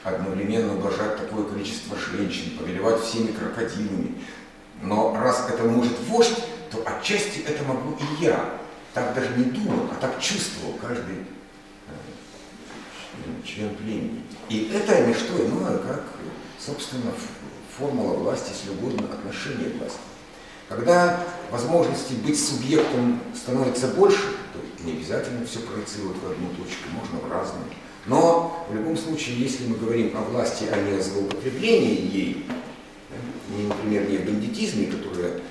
[SPEAKER 2] одновременно ублажать такое количество женщин, повелевать всеми крокодилами. Но раз это может вождь, то отчасти это могу и я. Так даже не думал, а так чувствовал каждый э, член племени. И это не что иное, как, собственно, формула власти, если угодно, отношения власти. Когда возможности быть субъектом становится больше, то не обязательно все проецировать в одну точку, можно в разные. Но в любом случае, если мы говорим о власти, а не о злоупотреблении ей, не, например, не о бандитизме, которое э,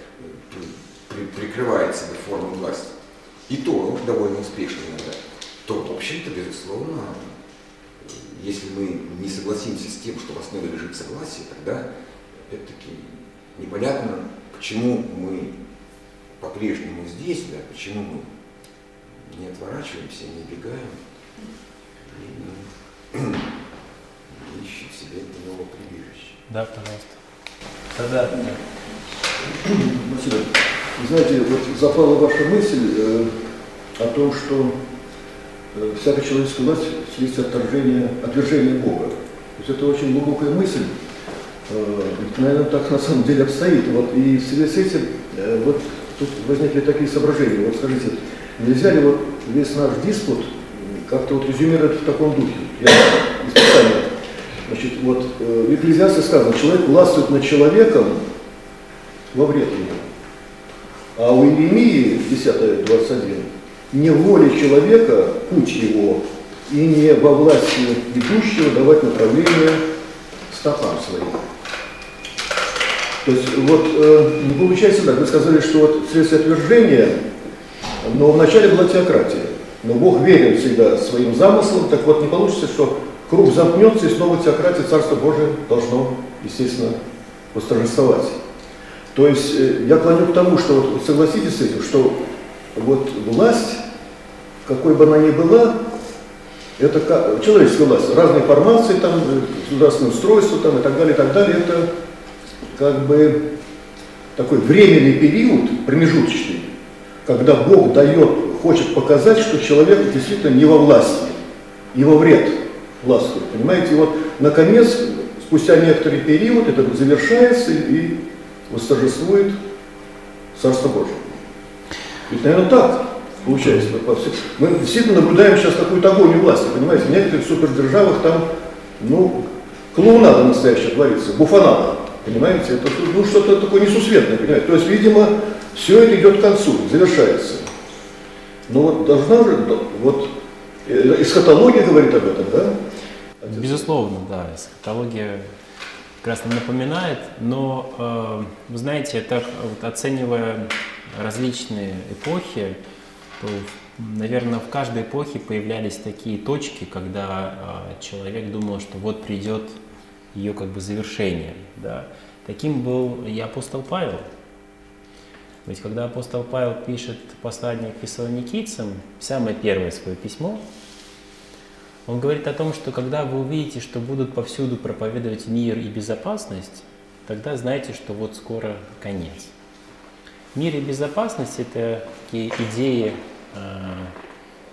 [SPEAKER 2] при, прикрывает себя формой власти, и то довольно успешно иногда, то, в общем-то, безусловно, если мы не согласимся с тем, что в основе лежит согласие, тогда, опять-таки, непонятно, почему мы по-прежнему здесь, да, почему мы не отворачиваемся, не убегаем и не ищем себе нового прибежища.
[SPEAKER 1] Да, пожалуйста. Тогда,
[SPEAKER 4] Спасибо. Знаете, вот запала ваша мысль э, о том, что э, всякая человеческая власть вследствие отторжения, отвержения Бога. То есть это очень глубокая мысль. Э, наверное, так на самом деле обстоит. Вот, и в связи с этим э, вот тут возникли такие соображения. Вот скажите, нельзя ли вот весь наш диспут как-то вот резюмировать в таком духе? Я специально. Значит, вот э, в Экклезиасте сказано, человек властвует над человеком во вред ему. А у Иеремии, 10.21, не воля человека путь его, и не во власти ведущего давать направление стопам своим. То есть вот э, не получается так, вы сказали, что вот вследствие отвержения, но вначале была теократия, но Бог верен всегда своим замыслам, так вот не получится, что круг замкнется и снова теократия, Царство Божие должно, естественно, восторжествовать. То есть э, я клоню к тому, что вот согласитесь с этим, что вот власть, какой бы она ни была, это как, человеческая власть, разные формации, там, э, государственное устройство там, и так далее, и так далее, это как бы такой временный период, промежуточный, когда Бог дает, хочет показать, что человек действительно не во власти, и во вред властвует. Понимаете, вот наконец, спустя некоторый период, это завершается и восторжествует Царство Божие. Ведь, наверное, так получается. Мы действительно наблюдаем сейчас какую-то агонию власти, понимаете? В некоторых супердержавах там, ну, клоунада настоящая творится, буфанада, понимаете? Это ну, что-то такое несусветное, понимаете? То есть, видимо, все это идет к концу, завершается. Но вот должна же, вот, э, эсхатология говорит об этом, да?
[SPEAKER 1] Безусловно, да, эсхатология как раз напоминает, но, э, вы знаете, так вот, оценивая различные эпохи, то, наверное, в каждой эпохе появлялись такие точки, когда э, человек думал, что вот придет ее как бы завершение. Да. Таким был и апостол Павел. Ведь когда апостол Павел пишет послание к фессалоникийцам, самое первое свое письмо, он говорит о том, что когда вы увидите, что будут повсюду проповедовать мир и безопасность, тогда знайте, что вот скоро конец. Мир и безопасность – это такие идеи э,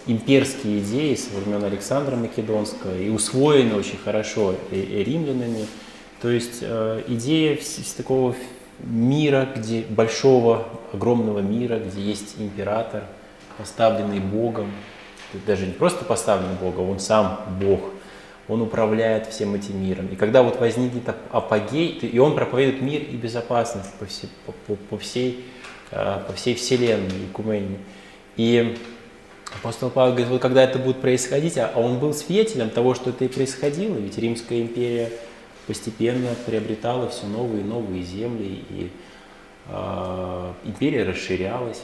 [SPEAKER 1] имперские идеи со времен Александра Македонского и усвоены очень хорошо и, и римлянами. То есть э, идея такого мира, где большого, огромного мира, где есть император, поставленный Богом, даже не просто поставленный Богом, он сам Бог, он управляет всем этим миром. И когда вот возникнет апогей, и он проповедует мир и безопасность по, все, по, по, всей, э, по всей вселенной, Икумене. И апостол Павел говорит, вот когда это будет происходить, а он был свидетелем того, что это и происходило, ведь Римская империя постепенно приобретала все новые и новые земли, и э, империя расширялась.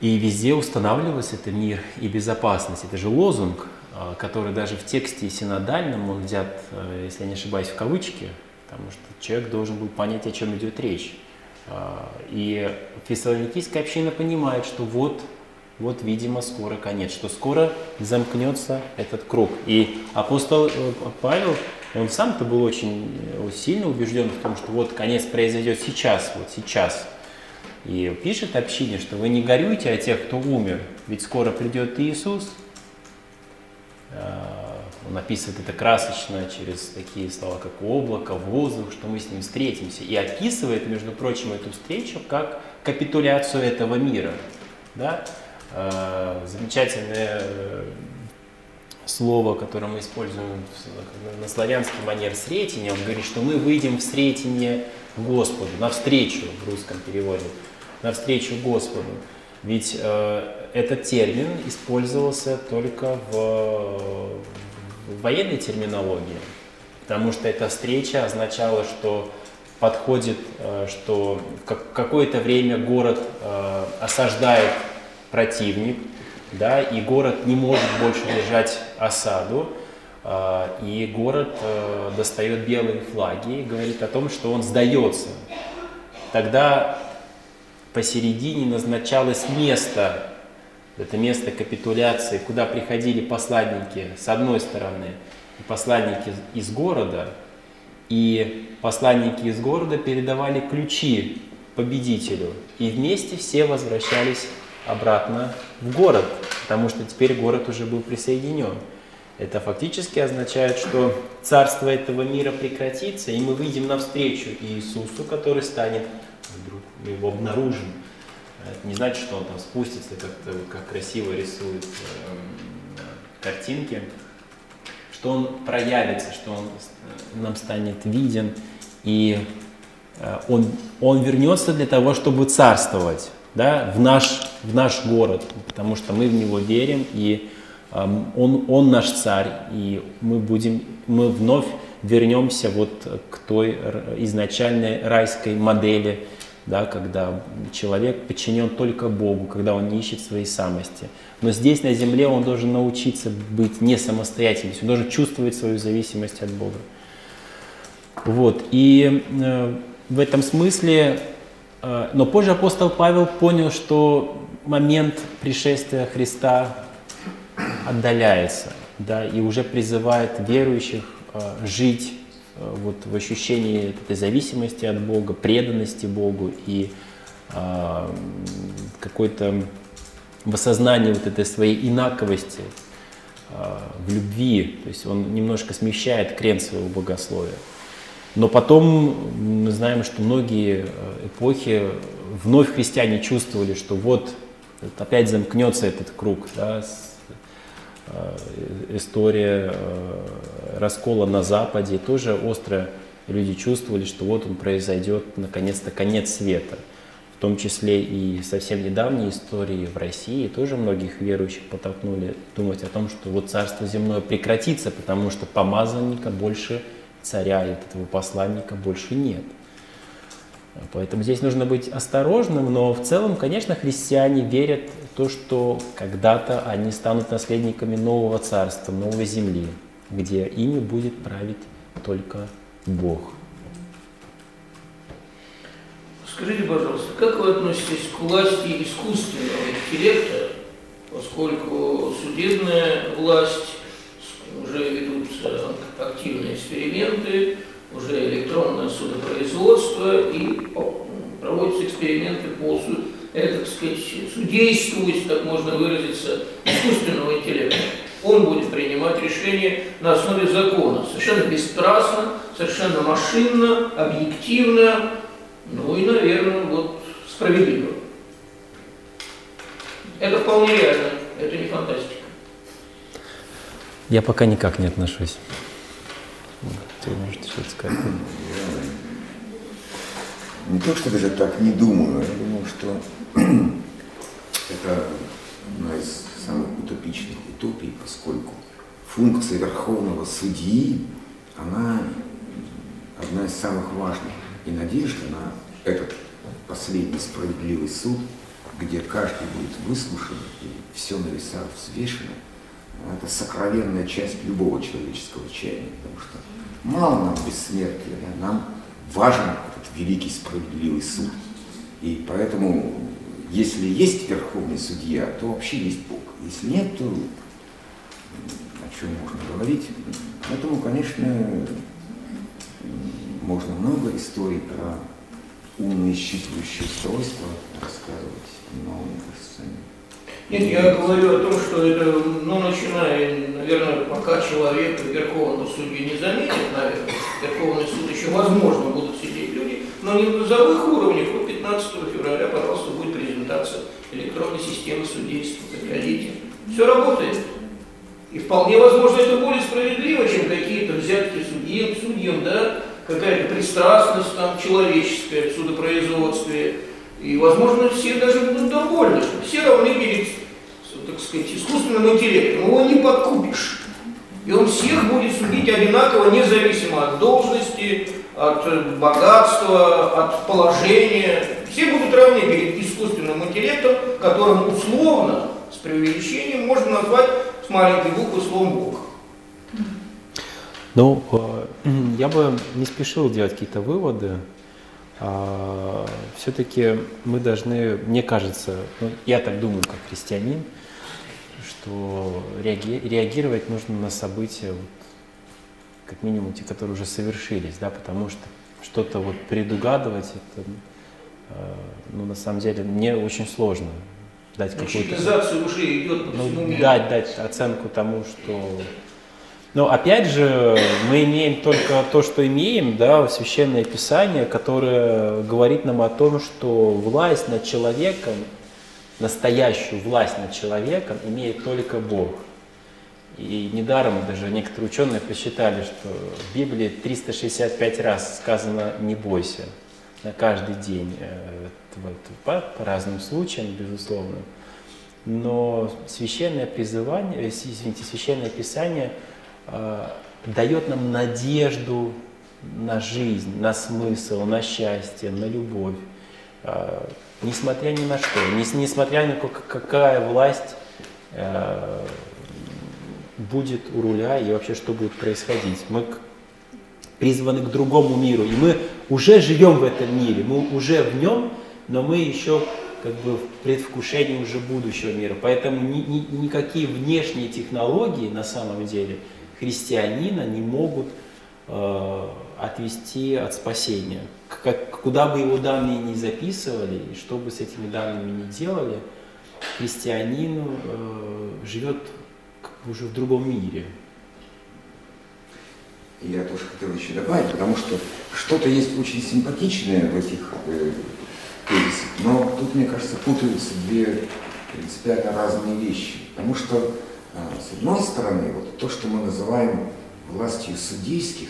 [SPEAKER 1] И везде устанавливался это мир и безопасность. Это же лозунг, э, который даже в тексте синодальном, он взят, э, если я не ошибаюсь, в кавычки, потому что человек должен был понять, о чем идет речь. Э, и фессалоникийская община понимает, что вот, вот, видимо, скоро конец, что скоро замкнется этот круг. И апостол Павел он сам-то был очень э, сильно убежден в том, что вот конец произойдет сейчас, вот сейчас. И пишет общине, что вы не горюйте о тех, кто умер, ведь скоро придет Иисус. А, он описывает это красочно через такие слова, как облако, воздух, что мы с ним встретимся. И описывает, между прочим, эту встречу как капитуляцию этого мира. Да? А, замечательная э, слово, которое мы используем на славянский манер «сретение», он говорит, что мы выйдем в сретение Господу, навстречу в русском переводе, навстречу Господу. Ведь э, этот термин использовался только в, в военной терминологии, потому что эта встреча означала, что подходит, э, что в какое-то время город э, осаждает противник, да, и город не может больше держать осаду, а, и город э, достает белые флаги и говорит о том, что он сдается. Тогда посередине назначалось место, это место капитуляции, куда приходили посланники с одной стороны и посланники из города, и посланники из города передавали ключи победителю, и вместе все возвращались обратно в город, потому что теперь город уже был присоединен. Это фактически означает, что царство этого мира прекратится, и мы выйдем навстречу Иисусу, который станет, вдруг мы его обнаружим. Это не значит, что он там спустится, как-то как красиво рисует э, картинки, что он проявится, что он нам станет виден, и э, он, он вернется для того, чтобы царствовать да, в, наш, в наш город, потому что мы в него верим, и э, он, он наш царь, и мы, будем, мы вновь вернемся вот к той изначальной райской модели, да, когда человек подчинен только Богу, когда он не ищет своей самости. Но здесь на земле он должен научиться быть не самостоятельным, он должен чувствовать свою зависимость от Бога. Вот. И э, в этом смысле но позже апостол Павел понял, что момент пришествия Христа отдаляется, да, и уже призывает верующих э, жить э, вот в ощущении этой зависимости от Бога, преданности Богу и какой-то в осознании вот этой своей инаковости в любви, то есть он немножко смещает крен своего богословия. Но потом мы знаем, что многие э, эпохи вновь христиане чувствовали, что вот опять замкнется этот круг, да, э, история э, раскола на Западе, тоже остро люди чувствовали, что вот он произойдет наконец-то конец света. В том числе и совсем недавние истории в России тоже многих верующих подтолкнули думать о том, что вот царство земное прекратится, потому что помазанника больше царя и этого посланника больше нет. Поэтому здесь нужно быть осторожным, но в целом, конечно, христиане верят в то, что когда-то они станут наследниками нового царства, новой земли, где ими будет править только Бог.
[SPEAKER 5] Скажите, пожалуйста, как вы относитесь к власти искусственного интеллекта, поскольку судебная власть уже активные эксперименты, уже электронное судопроизводство и проводятся эксперименты по это, так сказать, судействует, так можно выразиться, искусственного интеллекта. Он будет принимать решения на основе закона, совершенно бесстрастно, совершенно машинно, объективно, ну и, наверное, вот справедливо. Это вполне реально, это не фантастика.
[SPEAKER 1] Я пока никак не отношусь. Ты можете что-то сказать?
[SPEAKER 2] Не то, что даже так не думаю, я думаю, что это одна из самых утопичных утопий, поскольку функция верховного судьи, она одна из самых важных. И надежда на этот последний справедливый суд, где каждый будет выслушан и все на весах взвешено, это сокровенная часть любого человеческого чаяния, потому что мало нам бессмертия, нам важен этот великий справедливый суд. И поэтому, если есть верховный судья, то вообще есть Бог. Если нет, то о чем можно говорить? Поэтому, конечно, можно много историй про умные считывающие устройства рассказывать, но, мне кажется,
[SPEAKER 5] нет, я говорю о том, что это, ну, начиная, наверное, пока человек Верховного судьи не заметит, наверное, Верховный суд еще, возможно, будут сидеть люди, но не на низовых уровнях, вот 15 февраля, пожалуйста, будет презентация электронной системы судейства, приходите. Все работает. И вполне возможно, это более справедливо, чем какие-то взятки судьям, судьям, да, какая-то пристрастность там человеческая в судопроизводстве, и, возможно, все даже будут довольны, что все равны перед, так сказать, искусственным интеллектом. Его не подкупишь. И он всех будет судить одинаково, независимо от должности, от богатства, от положения. Все будут равны перед искусственным интеллектом, которым условно, с преувеличением, можно назвать с маленькой буквы словом Бог.
[SPEAKER 1] Ну, э, я бы не спешил делать какие-то выводы все-таки мы должны, мне кажется, ну, я так думаю, как христианин, что реаги, реагировать нужно на события, вот, как минимум те, которые уже совершились, да, потому что что-то вот предугадывать, это, э, ну, на самом деле, мне очень сложно дать какую-то...
[SPEAKER 5] уже идет по
[SPEAKER 1] ну, дать, дать оценку тому, что но опять же, мы имеем только то, что имеем, да, священное писание, которое говорит нам о том, что власть над человеком, настоящую власть над человеком имеет только Бог. И недаром даже некоторые ученые посчитали, что в Библии 365 раз сказано «не бойся» на каждый день. Э, по, по разным случаям, безусловно. Но священное призывание, э, извините, священное писание – дает нам надежду на жизнь, на смысл, на счастье, на любовь, э, несмотря ни на что, не, несмотря на какая власть э, будет у руля и вообще что будет происходить. Мы призваны к другому миру, и мы уже живем в этом мире, мы уже в нем, но мы еще как бы в предвкушении уже будущего мира. Поэтому ни, ни, никакие внешние технологии на самом деле – христианина не могут э, отвести от спасения. Как, куда бы его данные ни записывали, и что бы с этими данными ни делали, христианин э, живет уже в другом мире.
[SPEAKER 2] Я тоже хотел еще добавить, потому что что-то есть очень симпатичное в этих э, но тут, мне кажется, путаются две принципиально разные вещи. Потому что с одной стороны, вот то, что мы называем властью судейских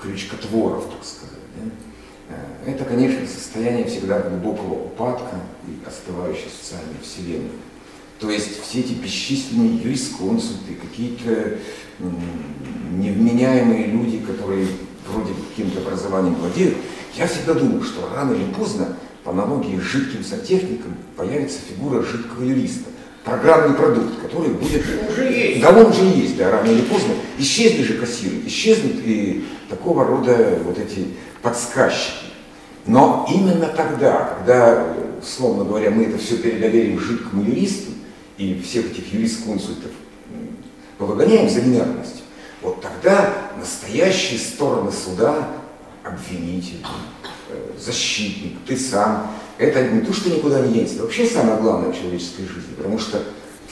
[SPEAKER 2] крючкотворов, так сказать, да, э, это, конечно, состояние всегда глубокого упадка и остывающей социальной вселенной. То есть все эти бесчисленные юрисконсульты, какие-то невменяемые люди, которые вроде каким-то образованием владеют, я всегда думал, что рано или поздно, по аналогии с жидким сантехником, появится фигура жидкого юриста программный продукт, который будет...
[SPEAKER 5] Уже есть.
[SPEAKER 2] Да, он уже есть, да, рано или поздно. Исчезнут же кассиры, исчезнут и такого рода вот эти подсказчики. Но именно тогда, когда, условно говоря, мы это все передоверим жидкому юристу и всех этих юрисконсультов повыгоняем за неверность, вот тогда настоящие стороны суда, обвинитель, защитник, ты сам, это не то, что никуда не денется, это вообще самое главное в человеческой жизни, потому что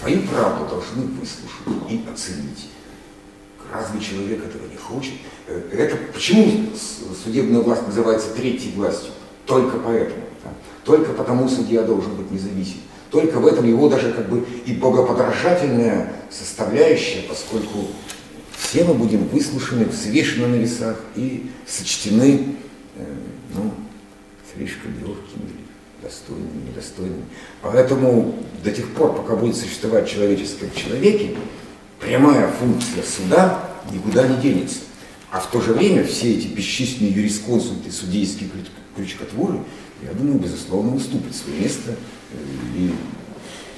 [SPEAKER 2] твою правду должны выслушать и оценить. Разве человек этого не хочет? Э, это почему судебная власть называется третьей властью? Только поэтому. Да? Только потому судья должен быть независим. Только в этом его даже как бы и богоподражательная составляющая, поскольку все мы будем выслушаны, взвешены на весах и сочтены э, ну, слишком легкими, достойными, недостойными. Поэтому до тех пор, пока будет существовать человеческое в человеке, прямая функция суда никуда не денется. А в то же время все эти бесчисленные юрисконсульты, судейские крючкотворы, я думаю, безусловно, уступят свое место. Э, и,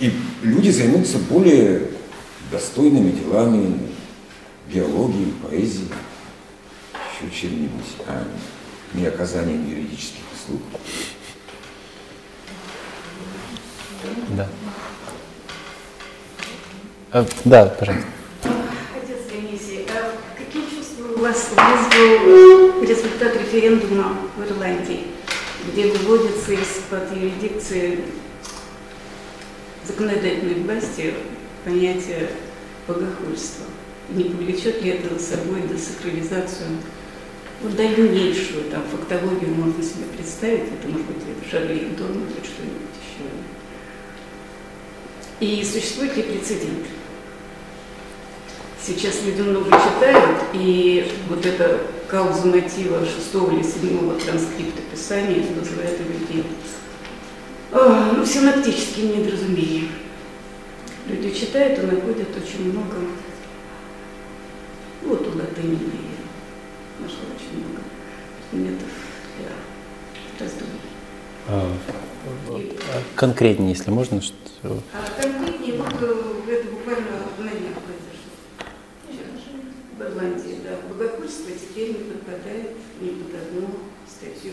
[SPEAKER 2] и люди займутся более достойными делами биологии, поэзии, еще чем-нибудь, а не оказанием юридических услуг.
[SPEAKER 1] Да. А, да, пожалуйста.
[SPEAKER 6] Отец Дионисий, а какие чувства у вас вызвал результат референдума в Ирландии, где выводится из-под юрисдикции законодательной власти понятие богохульства? Не повлечет ли это за собой десакрализацию, ну, дальнейшую там, фактологию можно себе представить, это может быть Шарли Дон или что-нибудь еще. И существует ли прецедент? Сейчас люди много читают, и вот это кауза мотива шестого или седьмого транскрипта Писания вызывает у людей э, ну, синоптические недоразумения. Люди читают и находят очень много, ну, вот у латыни нашла очень много предметов для раздумий.
[SPEAKER 1] А, а конкретнее, если можно, что...
[SPEAKER 6] А конкретнее, вот э, это буквально на днях в Ирландии, да, богохульство теперь не подпадает ни под одну статью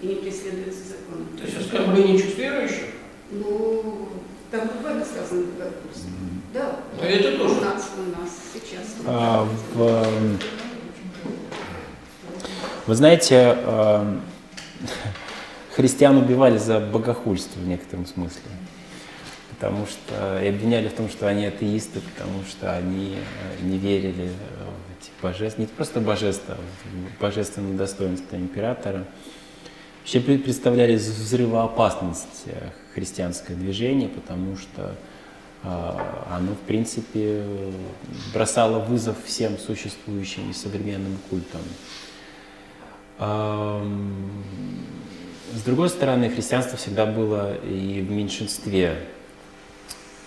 [SPEAKER 6] и не преследуется законом.
[SPEAKER 5] То есть оскорбление чувств верующих?
[SPEAKER 6] Ну, там буквально сказано богохульство. Да.
[SPEAKER 5] А это тоже?
[SPEAKER 6] У нас, у нас сейчас.
[SPEAKER 1] А, в, вы знаете, э, христиан убивали за богохульство в некотором смысле потому что и обвиняли в том, что они атеисты, потому что они э, не верили в эти божества, не просто божества, а в божественное достоинство императора. Вообще представляли взрывоопасность э, христианское движение, потому что э, оно, в принципе, бросало вызов всем существующим и современным культам. С другой стороны, христианство всегда было и в меньшинстве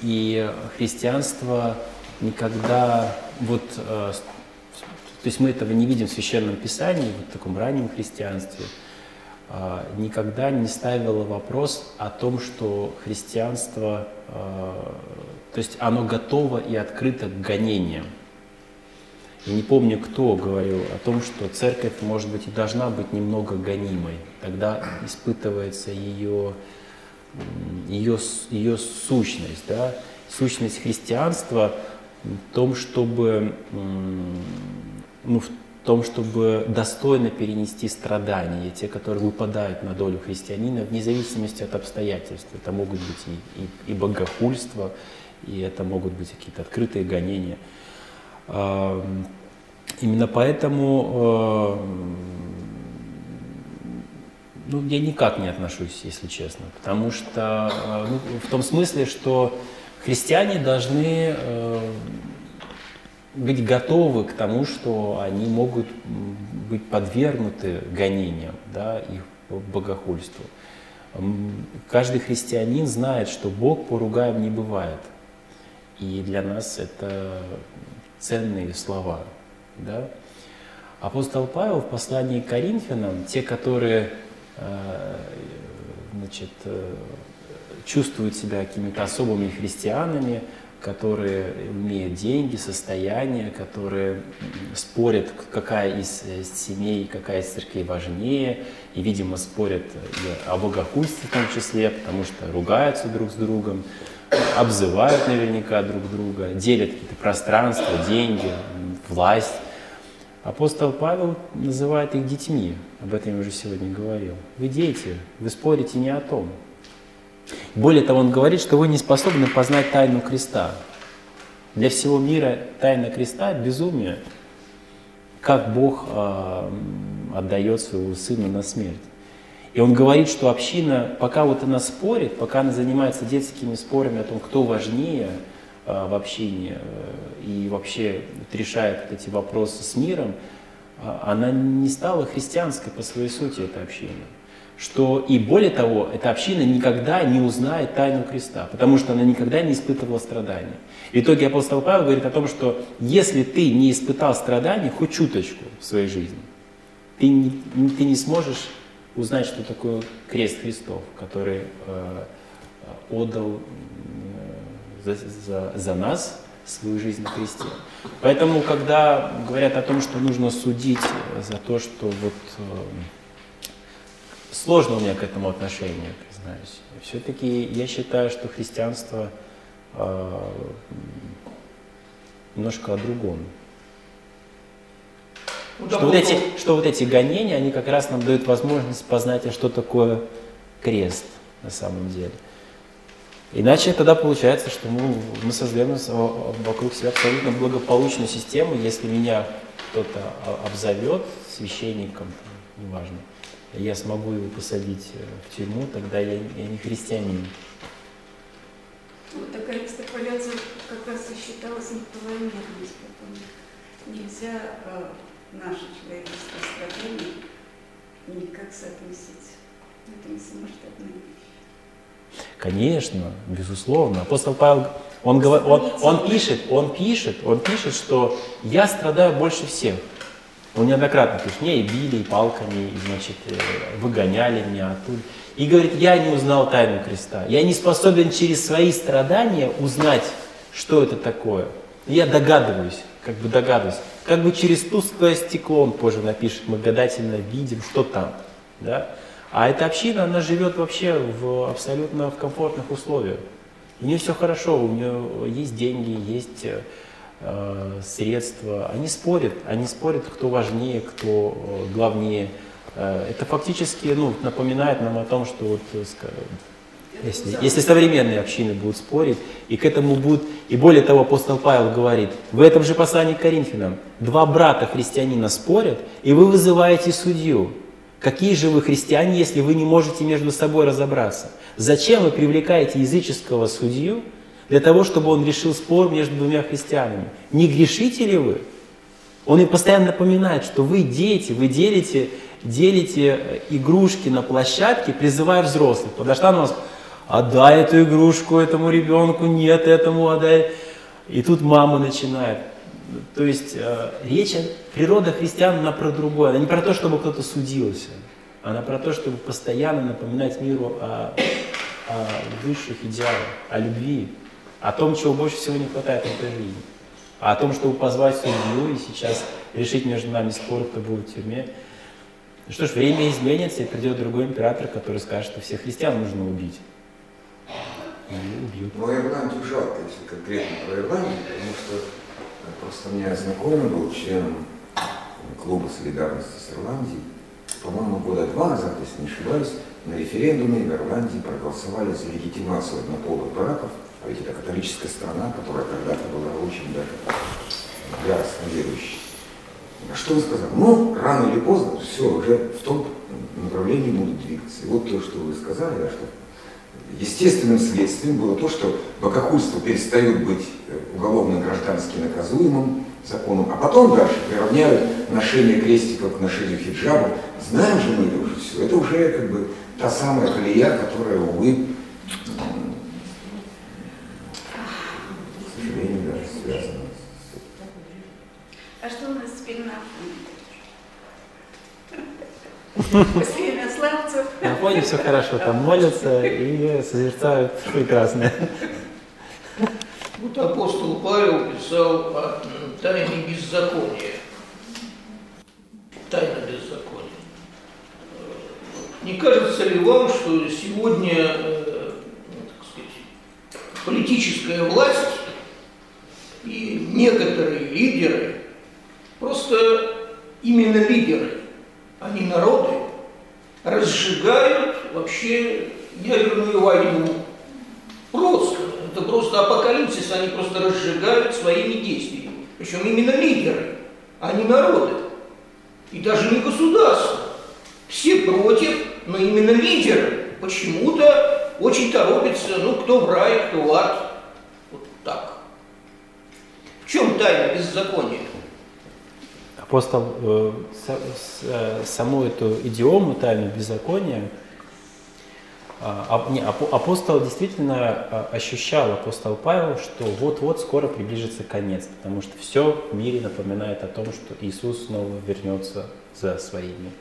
[SPEAKER 1] и христианство никогда вот э, то есть мы этого не видим в священном писании, в таком раннем христианстве, э, никогда не ставило вопрос о том, что христианство, то есть оно готово и открыто к гонениям. Я не помню, кто говорил о том, что церковь, может быть, и должна быть немного гонимой. Тогда испытывается ее ее, ее сущность, да, сущность христианства в том, чтобы, ну, в том, чтобы достойно перенести страдания, те, которые выпадают на долю христианина, вне зависимости от обстоятельств. Это могут быть и, и, и богохульство, и это могут быть какие-то открытые гонения. Именно поэтому ну, я никак не отношусь, если честно, потому что, э, ну, в том смысле, что христиане должны быть готовы к тому, что они могут быть подвергнуты гонениям, да, их богохульству. Каждый христианин знает, что Бог поругаем не бывает. И для нас это ценные слова. Да? Апостол Павел в послании к Коринфянам, те, которые Э, значит, э, чувствуют себя какими-то особыми христианами, которые имеют деньги, состояние, которые спорят, какая из э, семей, какая из церквей важнее, и, видимо, спорят о богохульстве в том числе, потому что ругаются друг с другом, обзывают наверняка друг друга, делят какие-то пространства, деньги, власть. Апостол Павел называет их детьми, об этом я уже сегодня говорил. Вы дети, вы спорите не о том. Более того, он говорит, что вы не способны познать тайну креста. Для всего мира тайна креста – безумие. Как Бог э, отдает своего сына на смерть. И он говорит, что община, пока вот она спорит, пока она занимается детскими спорами о том, кто важнее э, в общине э, и вообще решает вот эти вопросы с миром, э, она не стала христианской по своей сути, эта община. Что и более того, эта община никогда не узнает тайну креста, потому что она никогда не испытывала страданий. В итоге апостол Павел говорит о том, что если ты не испытал страданий хоть чуточку в своей жизни, ты не, ты не сможешь узнать, что такое крест Христов, который э, отдал э, за, за, за нас свою жизнь на кресте. Поэтому, когда говорят о том, что нужно судить за то, что вот э, сложно у меня к этому отношение, признаюсь. Все-таки я считаю, что христианство э, немножко о другом. Ну, что, вот эти, что вот эти гонения, они как раз нам дают возможность познать, а что такое крест на самом деле. Иначе тогда получается, что мы, мы создаем вокруг себя абсолютно благополучную систему, если меня кто-то обзовет священником, неважно, я смогу его посадить э, в тюрьму, тогда я, я не христианин.
[SPEAKER 6] Вот такая экстраполяция как раз и считалась неправомерность. Нельзя э, наше человеческое страдание никак соотносить. Это не самоштабная вещь.
[SPEAKER 1] Конечно, безусловно. Апостол Павел, он, говор, он, он пишет, он пишет, он пишет, что я страдаю больше всех. Он неоднократно пишет, мне и били, и палками, и, значит, э, выгоняли меня оттуда. И говорит, я не узнал тайну креста. Я не способен через свои страдания узнать, что это такое. Я догадываюсь, как бы догадываюсь. Как бы через тусклое стекло он позже напишет, мы гадательно видим, что там. Да? А эта община, она живет вообще в абсолютно в комфортных условиях. У нее все хорошо, у нее есть деньги, есть э, средства. Они спорят, они спорят, кто важнее, кто э, главнее. Э, это фактически ну, напоминает нам о том, что вот, э, если, если современные общины будут спорить, и к этому будут, и более того, апостол Павел говорит, в этом же послании к Коринфянам, два брата христианина спорят, и вы вызываете судью. Какие же вы христиане, если вы не можете между собой разобраться? Зачем вы привлекаете языческого судью для того, чтобы он решил спор между двумя христианами? Не грешите ли вы? Он им постоянно напоминает, что вы дети, вы делите, делите игрушки на площадке, призывая взрослых. Подошла на вас, отдай эту игрушку этому ребенку, нет этому отдай. И тут мама начинает. То есть э, речь, природа христиан, она про другое. Она не про то, чтобы кто-то судился. Она про то, чтобы постоянно напоминать миру о, о высших идеалах, о любви, о том, чего больше всего не хватает в этой жизни. О том, чтобы позвать судью и сейчас решить между нами спор, кто будет в тюрьме. Ну что ж, время изменится, и придет другой император, который скажет, что всех христиан нужно убить
[SPEAKER 2] убьют. Но Ирландию жалко, если конкретно про Ирландию, потому что э, просто мне знакомый был членом клуба солидарности с Ирландией. По-моему, года два назад, если не ошибаюсь, на референдуме в Ирландии проголосовали за легитимацию однополых браков, а ведь это католическая страна, которая когда-то была очень даже яростно верующей. Что он сказал? Ну, рано или поздно все уже в том направлении будут двигаться. И вот то, что вы сказали, да, что естественным следствием было то, что богохульство перестает быть э, уголовно-граждански наказуемым законом, а потом дальше приравняют ношение крестиков к ношению хиджаба. Знаем же мы это уже все. Это уже как бы та самая колея, которая, увы, к сожалению, да, связана.
[SPEAKER 6] А что у нас теперь на.
[SPEAKER 1] На фоне все хорошо, там молятся и созерцают прекрасное.
[SPEAKER 5] Вот апостол Павел писал о тайне беззакония. Тайна беззакония. Не кажется ли вам, что сегодня э, ну, так сказать, политическая власть и некоторые лидеры просто именно лидеры, а не народы, разжигают вообще ядерную войну. Просто. Это просто апокалипсис, они просто разжигают своими действиями. Причем именно лидеры, а не народы. И даже не государство. Все против, но именно лидеры почему-то очень торопятся, ну, кто в рай, кто в ад. Вот так. В чем тайна беззакония?
[SPEAKER 1] Апостол э, э, саму эту идиому тайну беззакония а, не, апостол действительно а, ощущал, апостол Павел, что вот-вот скоро приближится конец, потому что все в мире напоминает о том, что Иисус снова вернется за своими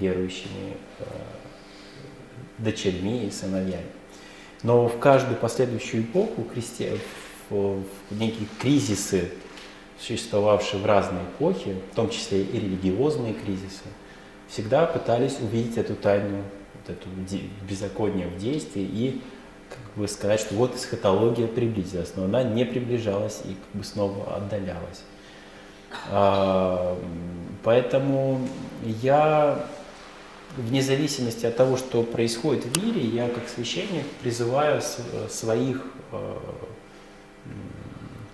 [SPEAKER 1] верующими а, дочерьми и сыновьями. Но в каждую последующую эпоху в некие кризисы, существовавшие в разные эпохи, в том числе и религиозные кризисы, всегда пытались увидеть эту тайну вот эту беззаконие в действии и как бы сказать, что вот эсхатология приблизилась, но она не приближалась и как бы снова отдалялась. А, поэтому я, вне зависимости от того, что происходит в мире, я как священник призываю своих, а,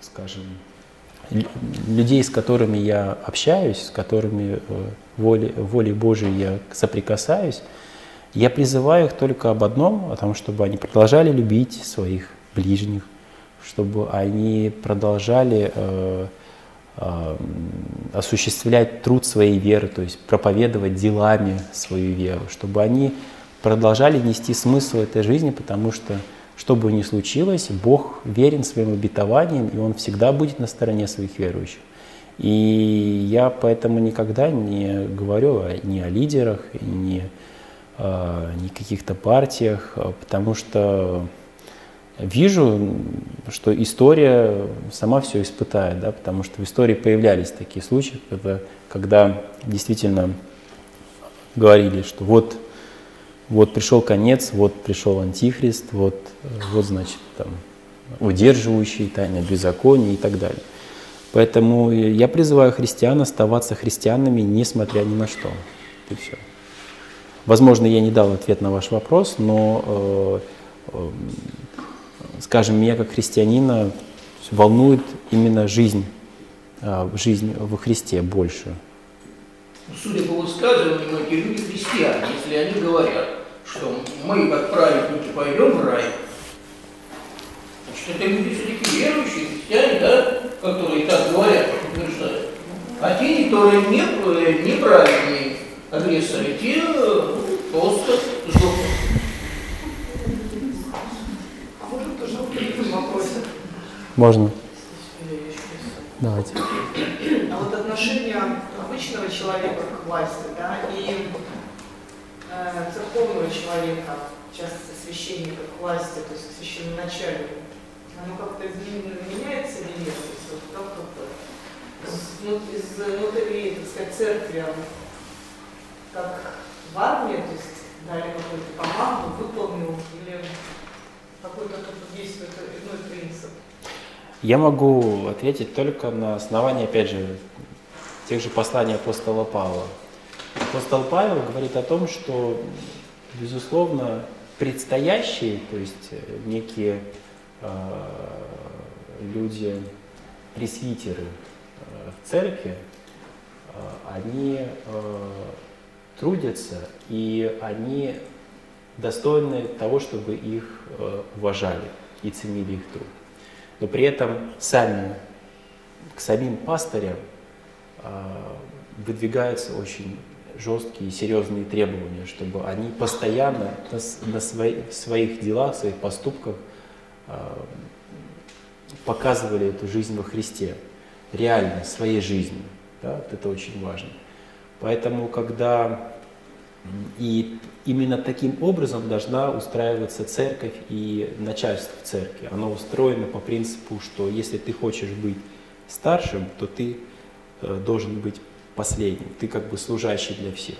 [SPEAKER 1] скажем, людей, с которыми я общаюсь, с которыми э, волей, волей Божией я соприкасаюсь, я призываю их только об одном, о том, чтобы они продолжали любить своих ближних, чтобы они продолжали э, э, осуществлять труд своей веры, то есть проповедовать делами свою веру, чтобы они продолжали нести смысл этой жизни, потому что, что бы ни случилось, Бог верен своим обетованиям, и Он всегда будет на стороне своих верующих. И я поэтому никогда не говорю ни о лидерах, ни Э, ни каких-то партиях, э, потому что вижу, что история сама все испытает, да, потому что в истории появлялись такие случаи, когда, когда действительно говорили, что вот, вот пришел конец, вот пришел антихрист, вот, вот значит, там, удерживающий тайны беззакония и так далее. Поэтому я призываю христиан оставаться христианами, несмотря ни на что. И все. Возможно, я не дал ответ на ваш вопрос, но, э, э, скажем, меня как христианина волнует именно жизнь, э, жизнь во Христе больше.
[SPEAKER 5] Судя по высказываниям, эти люди христиане, если они говорят, что мы, как праведники, пойдем в рай, значит, это люди все-таки верующие, христиане, да, которые так говорят, утверждают. А те, которые не, неправедные, агрессоры, те просто сдохнут.
[SPEAKER 7] А можно тоже вопрос?
[SPEAKER 1] Можно. Давайте.
[SPEAKER 7] А вот отношение обычного человека к власти, да, и э, церковного человека, в частности священника к власти, то есть к священноначальнику, оно как-то меняется или нет? То есть, вот, как, как, из внутри, так сказать, церкви как в армии, то есть дали какую-то команду, выполнил, или какой-то тут действует иной принцип?
[SPEAKER 1] Я могу ответить только на основании, опять же, тех же посланий апостола Павла. Апостол Павел говорит о том, что, безусловно, предстоящие, то есть э, некие э, люди, пресвитеры э, в церкви, э, они э, трудятся, и они достойны того, чтобы их э, уважали и ценили их труд. Но при этом сами, к самим пастырям э, выдвигаются очень жесткие и серьезные требования, чтобы они постоянно на, на свои, своих делах, своих поступках э, показывали эту жизнь во Христе, реально, своей жизнью. Да? Это очень важно. Поэтому, когда и именно таким образом должна устраиваться церковь и начальство церкви. Оно устроено по принципу, что если ты хочешь быть старшим, то ты э, должен быть последним, ты как бы служащий для всех.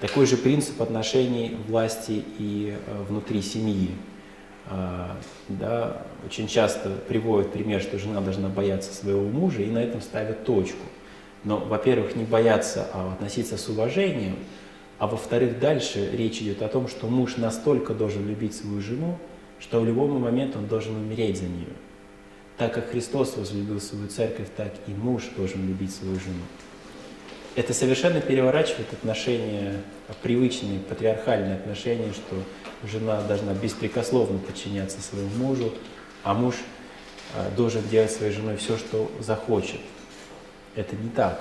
[SPEAKER 1] Такой же принцип отношений власти и э, внутри семьи. А, да, очень часто приводят пример, что жена должна бояться своего мужа, и на этом ставят точку. Но, во-первых, не бояться, а относиться с уважением, а во-вторых, дальше речь идет о том, что муж настолько должен любить свою жену, что в любой момент он должен умереть за нее. Так как Христос возлюбил свою церковь, так и муж должен любить свою жену. Это совершенно переворачивает отношения, привычные патриархальные отношения, что жена должна беспрекословно подчиняться своему мужу, а муж а, должен делать своей женой все, что захочет. Это не так.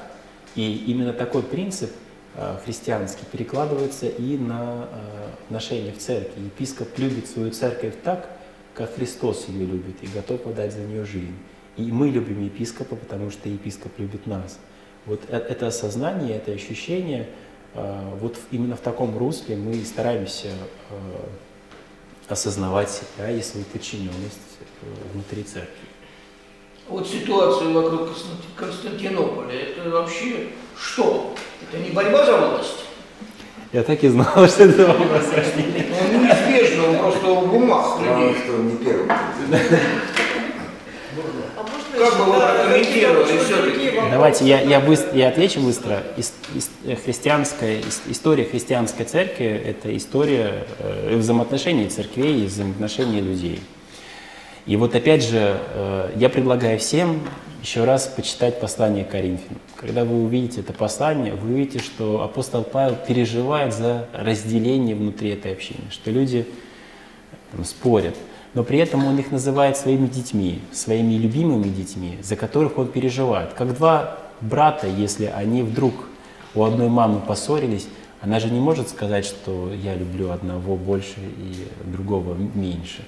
[SPEAKER 1] И именно такой принцип а, христианский перекладывается и на а, отношения в церкви. Епископ любит свою церковь так, как Христос ее любит и готов отдать за нее жизнь. И мы любим епископа, потому что епископ любит нас. Вот э, это осознание, это ощущение, вот именно в таком русле мы стараемся осознавать себя и свою подчиненность э, внутри церкви.
[SPEAKER 5] Вот ситуация вокруг Константинополя, это вообще что? Это не борьба за власть?
[SPEAKER 1] Я так и знал, что это вопрос рождения.
[SPEAKER 5] Ну, неизбежно, он просто в умах
[SPEAKER 2] людей. что не первый.
[SPEAKER 5] Как бы вы прокомментировали все-таки?
[SPEAKER 1] Давайте я, я, быстро, я отвечу быстро. Ис, ис, христианская, ис, история христианской церкви – это история э, взаимоотношений церквей и взаимоотношений людей. И вот опять же, э, я предлагаю всем еще раз почитать послание Коринфянам. Когда вы увидите это послание, вы увидите, что апостол Павел переживает за разделение внутри этой общины, что люди там, спорят – но при этом он их называет своими детьми, своими любимыми детьми, за которых он переживает. Как два брата, если они вдруг у одной мамы поссорились, она же не может сказать, что я люблю одного больше и другого меньше.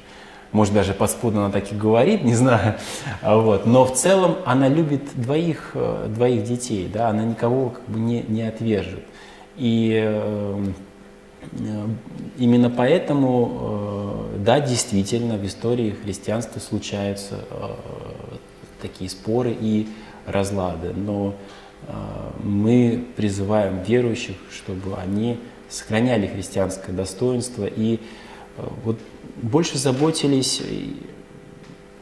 [SPEAKER 1] Может, даже подспудно она так и говорит, не знаю. Вот. Но в целом она любит двоих, э, двоих детей, да? она никого как бы не, не отвержет. И э, Э, именно поэтому, э, да, действительно, в истории христианства случаются э, такие споры и разлады, но мы призываем верующих, чтобы они сохраняли христианское достоинство и вот больше заботились,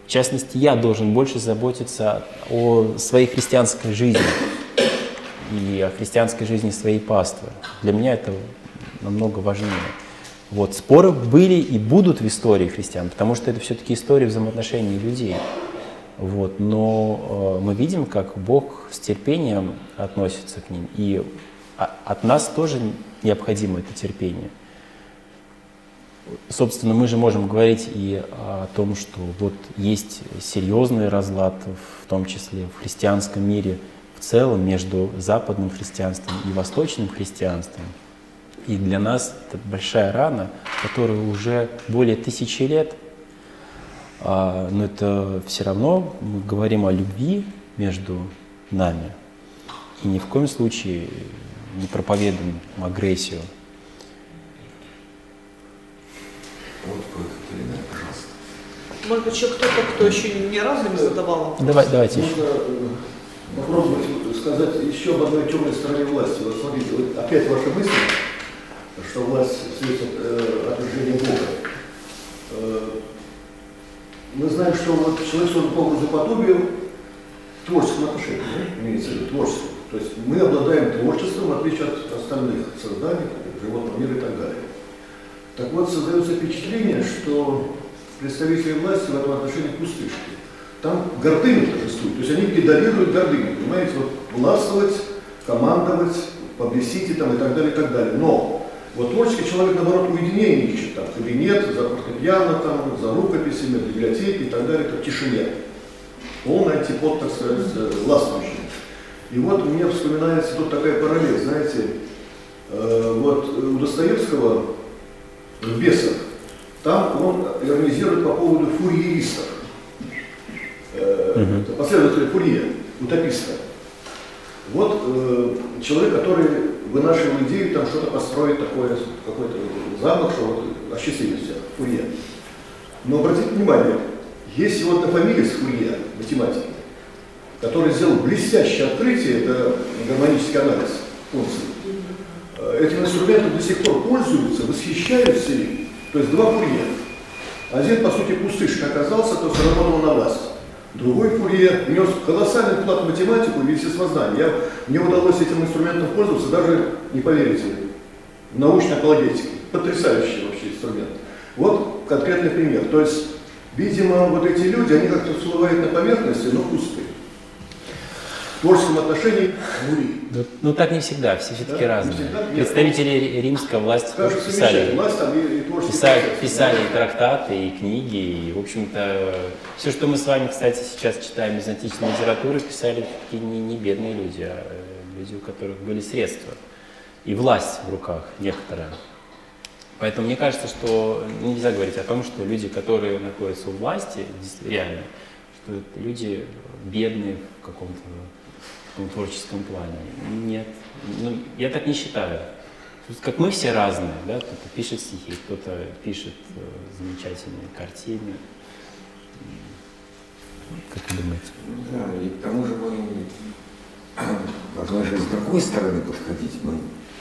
[SPEAKER 1] в частности, я должен больше заботиться о своей христианской жизни и о христианской жизни своей паствы. Для меня это намного важнее. Вот, споры были и будут в истории христиан, потому что это все-таки история взаимоотношений людей. Вот, но э, мы видим, как Бог с терпением относится к ним, и от нас тоже необходимо это терпение. Собственно, мы же можем говорить и о том, что вот есть серьезный разлад, в том числе в христианском мире в целом, между западным христианством и восточным христианством. И для нас это большая рана, которая уже более тысячи лет, а, но это все равно мы говорим о любви между нами. И ни в коем случае не проповедуем агрессию.
[SPEAKER 2] Вот, пожалуйста.
[SPEAKER 7] Может быть, еще кто-то, кто еще ни разу не задавал
[SPEAKER 1] Давай, давайте еще.
[SPEAKER 4] Можно э, попробовать сказать еще об одной темной стороне власти. Вот смотрите, вот опять ваша мысль что власть светит э, отражение Бога. Э, мы знаем, что вот человек создан по образу подобию творческом отношении, да? в творчество. То есть мы обладаем творчеством, в отличие от остальных созданий, животного мира и так далее. Так вот, создается впечатление, что представители власти в этом отношении пустышки. Там гордыня торжествует, то есть они педалируют гордыню, понимаете, вот властвовать, командовать, паблисити там и так далее, и так далее. Но вот творческий человек, наоборот, уединение ищет, там, кабинет, за фортепиано, там, за рукописями, библиотеки и так далее, это в тишине. Полный антипод, так сказать, властвующий. И вот мне вспоминается тут такая параллель, знаете, э, вот у Достоевского в «Бесах» там он иронизирует по поводу фурьеристов. Э, Фурье, утописта. Вот э, человек, который вынашивал идею там что-то построить такое, какой-то замок, что вот осчастливить всех, Фурье. Но обратите внимание, есть его фамилия с Фурье, математики, который сделал блестящее открытие, это гармонический анализ функций. Э, этим инструментом до сих пор пользуются, восхищаются им. То есть два Фурье. Один, по сути, пустышка оказался, то есть работал на власть. Другой Фурье внес колоссальный вклад в математику и естествознание. Я, мне удалось этим инструментом пользоваться, даже, не поверите, в научной апологетике. Потрясающий вообще инструмент. Вот конкретный пример. То есть, видимо, вот эти люди, они как-то всплывают на поверхности, но пустые творческом отношении нули.
[SPEAKER 1] Ну, ну так не всегда, все все-таки да? разные. Всегда, Представители римской власти тоже писали,
[SPEAKER 4] власть, там, и, и
[SPEAKER 1] писали, процесс, писали да? и трактаты, и книги, и, в общем-то, все, что мы с вами, кстати, сейчас читаем из античной литературы, писали такие не, не бедные люди, а э, люди, у которых были средства и власть в руках некоторая. Поэтому мне кажется, что нельзя говорить о том, что люди, которые находятся у власти, реально, что люди бедные в каком-то в творческом плане. Нет, ну, я так не считаю. Как мы все разные, да, кто-то пишет стихи, кто-то пишет э, замечательные картины. Как вы думаете?
[SPEAKER 2] Да, и к тому же мы должны же с другой стороны подходить. Мы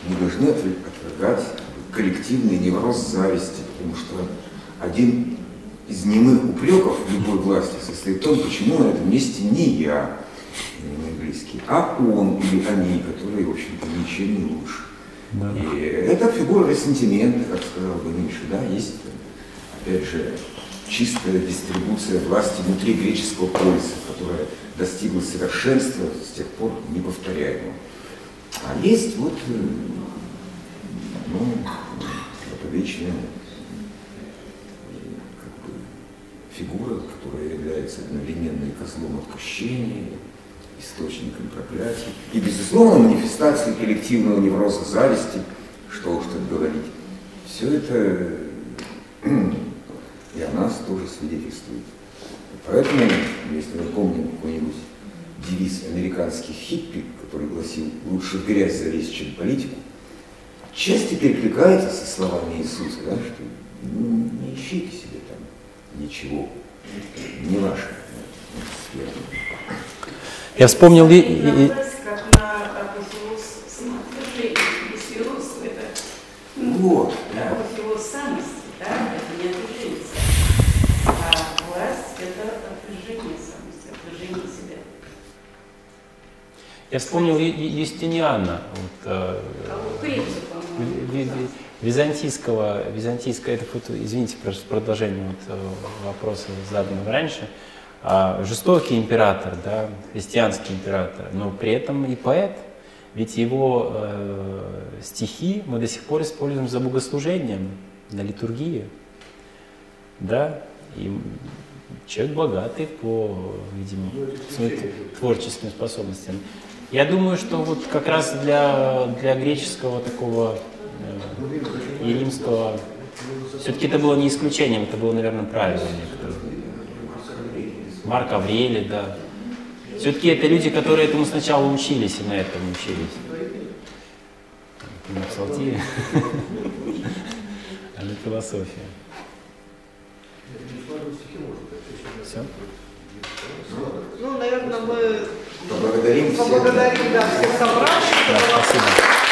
[SPEAKER 2] не должны отвергать коллективный невроз зависти, потому что один из немых упреков любой власти состоит в том, почему на этом месте не я, близкие, а он или они, которые, в общем-то, ничем не лучше. Да. И это фигура ресентимента, как сказал бы Ницше, да, есть, опять же, чистая дистрибуция власти внутри греческого полиса, которая достигла совершенства с тех пор неповторяемого. А есть вот, э, ну, это вечная как бы, фигура, которая является одновременно и козлом отпущения, источником проклятий и, безусловно, манифестацией коллективного невроза зависти, что уж тут говорить. Все это и о нас тоже свидетельствует. Поэтому, если мы помним какой-нибудь девиз американских хиппи, который гласил «лучше в грязь залезть, чем политику», части перекликается со словами Иисуса, да, что ну, не ищите себе там ничего, не ваше. Да,
[SPEAKER 1] я вспомнил... И,
[SPEAKER 6] и,
[SPEAKER 2] вот,
[SPEAKER 6] да. Себя.
[SPEAKER 1] Я вспомнил Юстиниана, вот, э, византийского, византийского, это, извините, продолжение вот, э, вопроса заданного раньше, жестокий император, да, христианский император, но при этом и поэт. Ведь его э, стихи мы до сих пор используем за богослужением, на литургии. Да? И человек богатый по, видимо, своим творческим способностям. Я думаю, что вот как раз для, для греческого такого э, и римского все-таки это было не исключением, это было, наверное, правило некоторое. Марк Аврелий, да. Все-таки это люди, которые этому сначала учились и на этом учились. Не псалтирь, а не философия. Все?
[SPEAKER 7] Ну, наверное, мы
[SPEAKER 2] поблагодарим,
[SPEAKER 7] поблагодарим да, всех собравшихся. Да,
[SPEAKER 1] спасибо.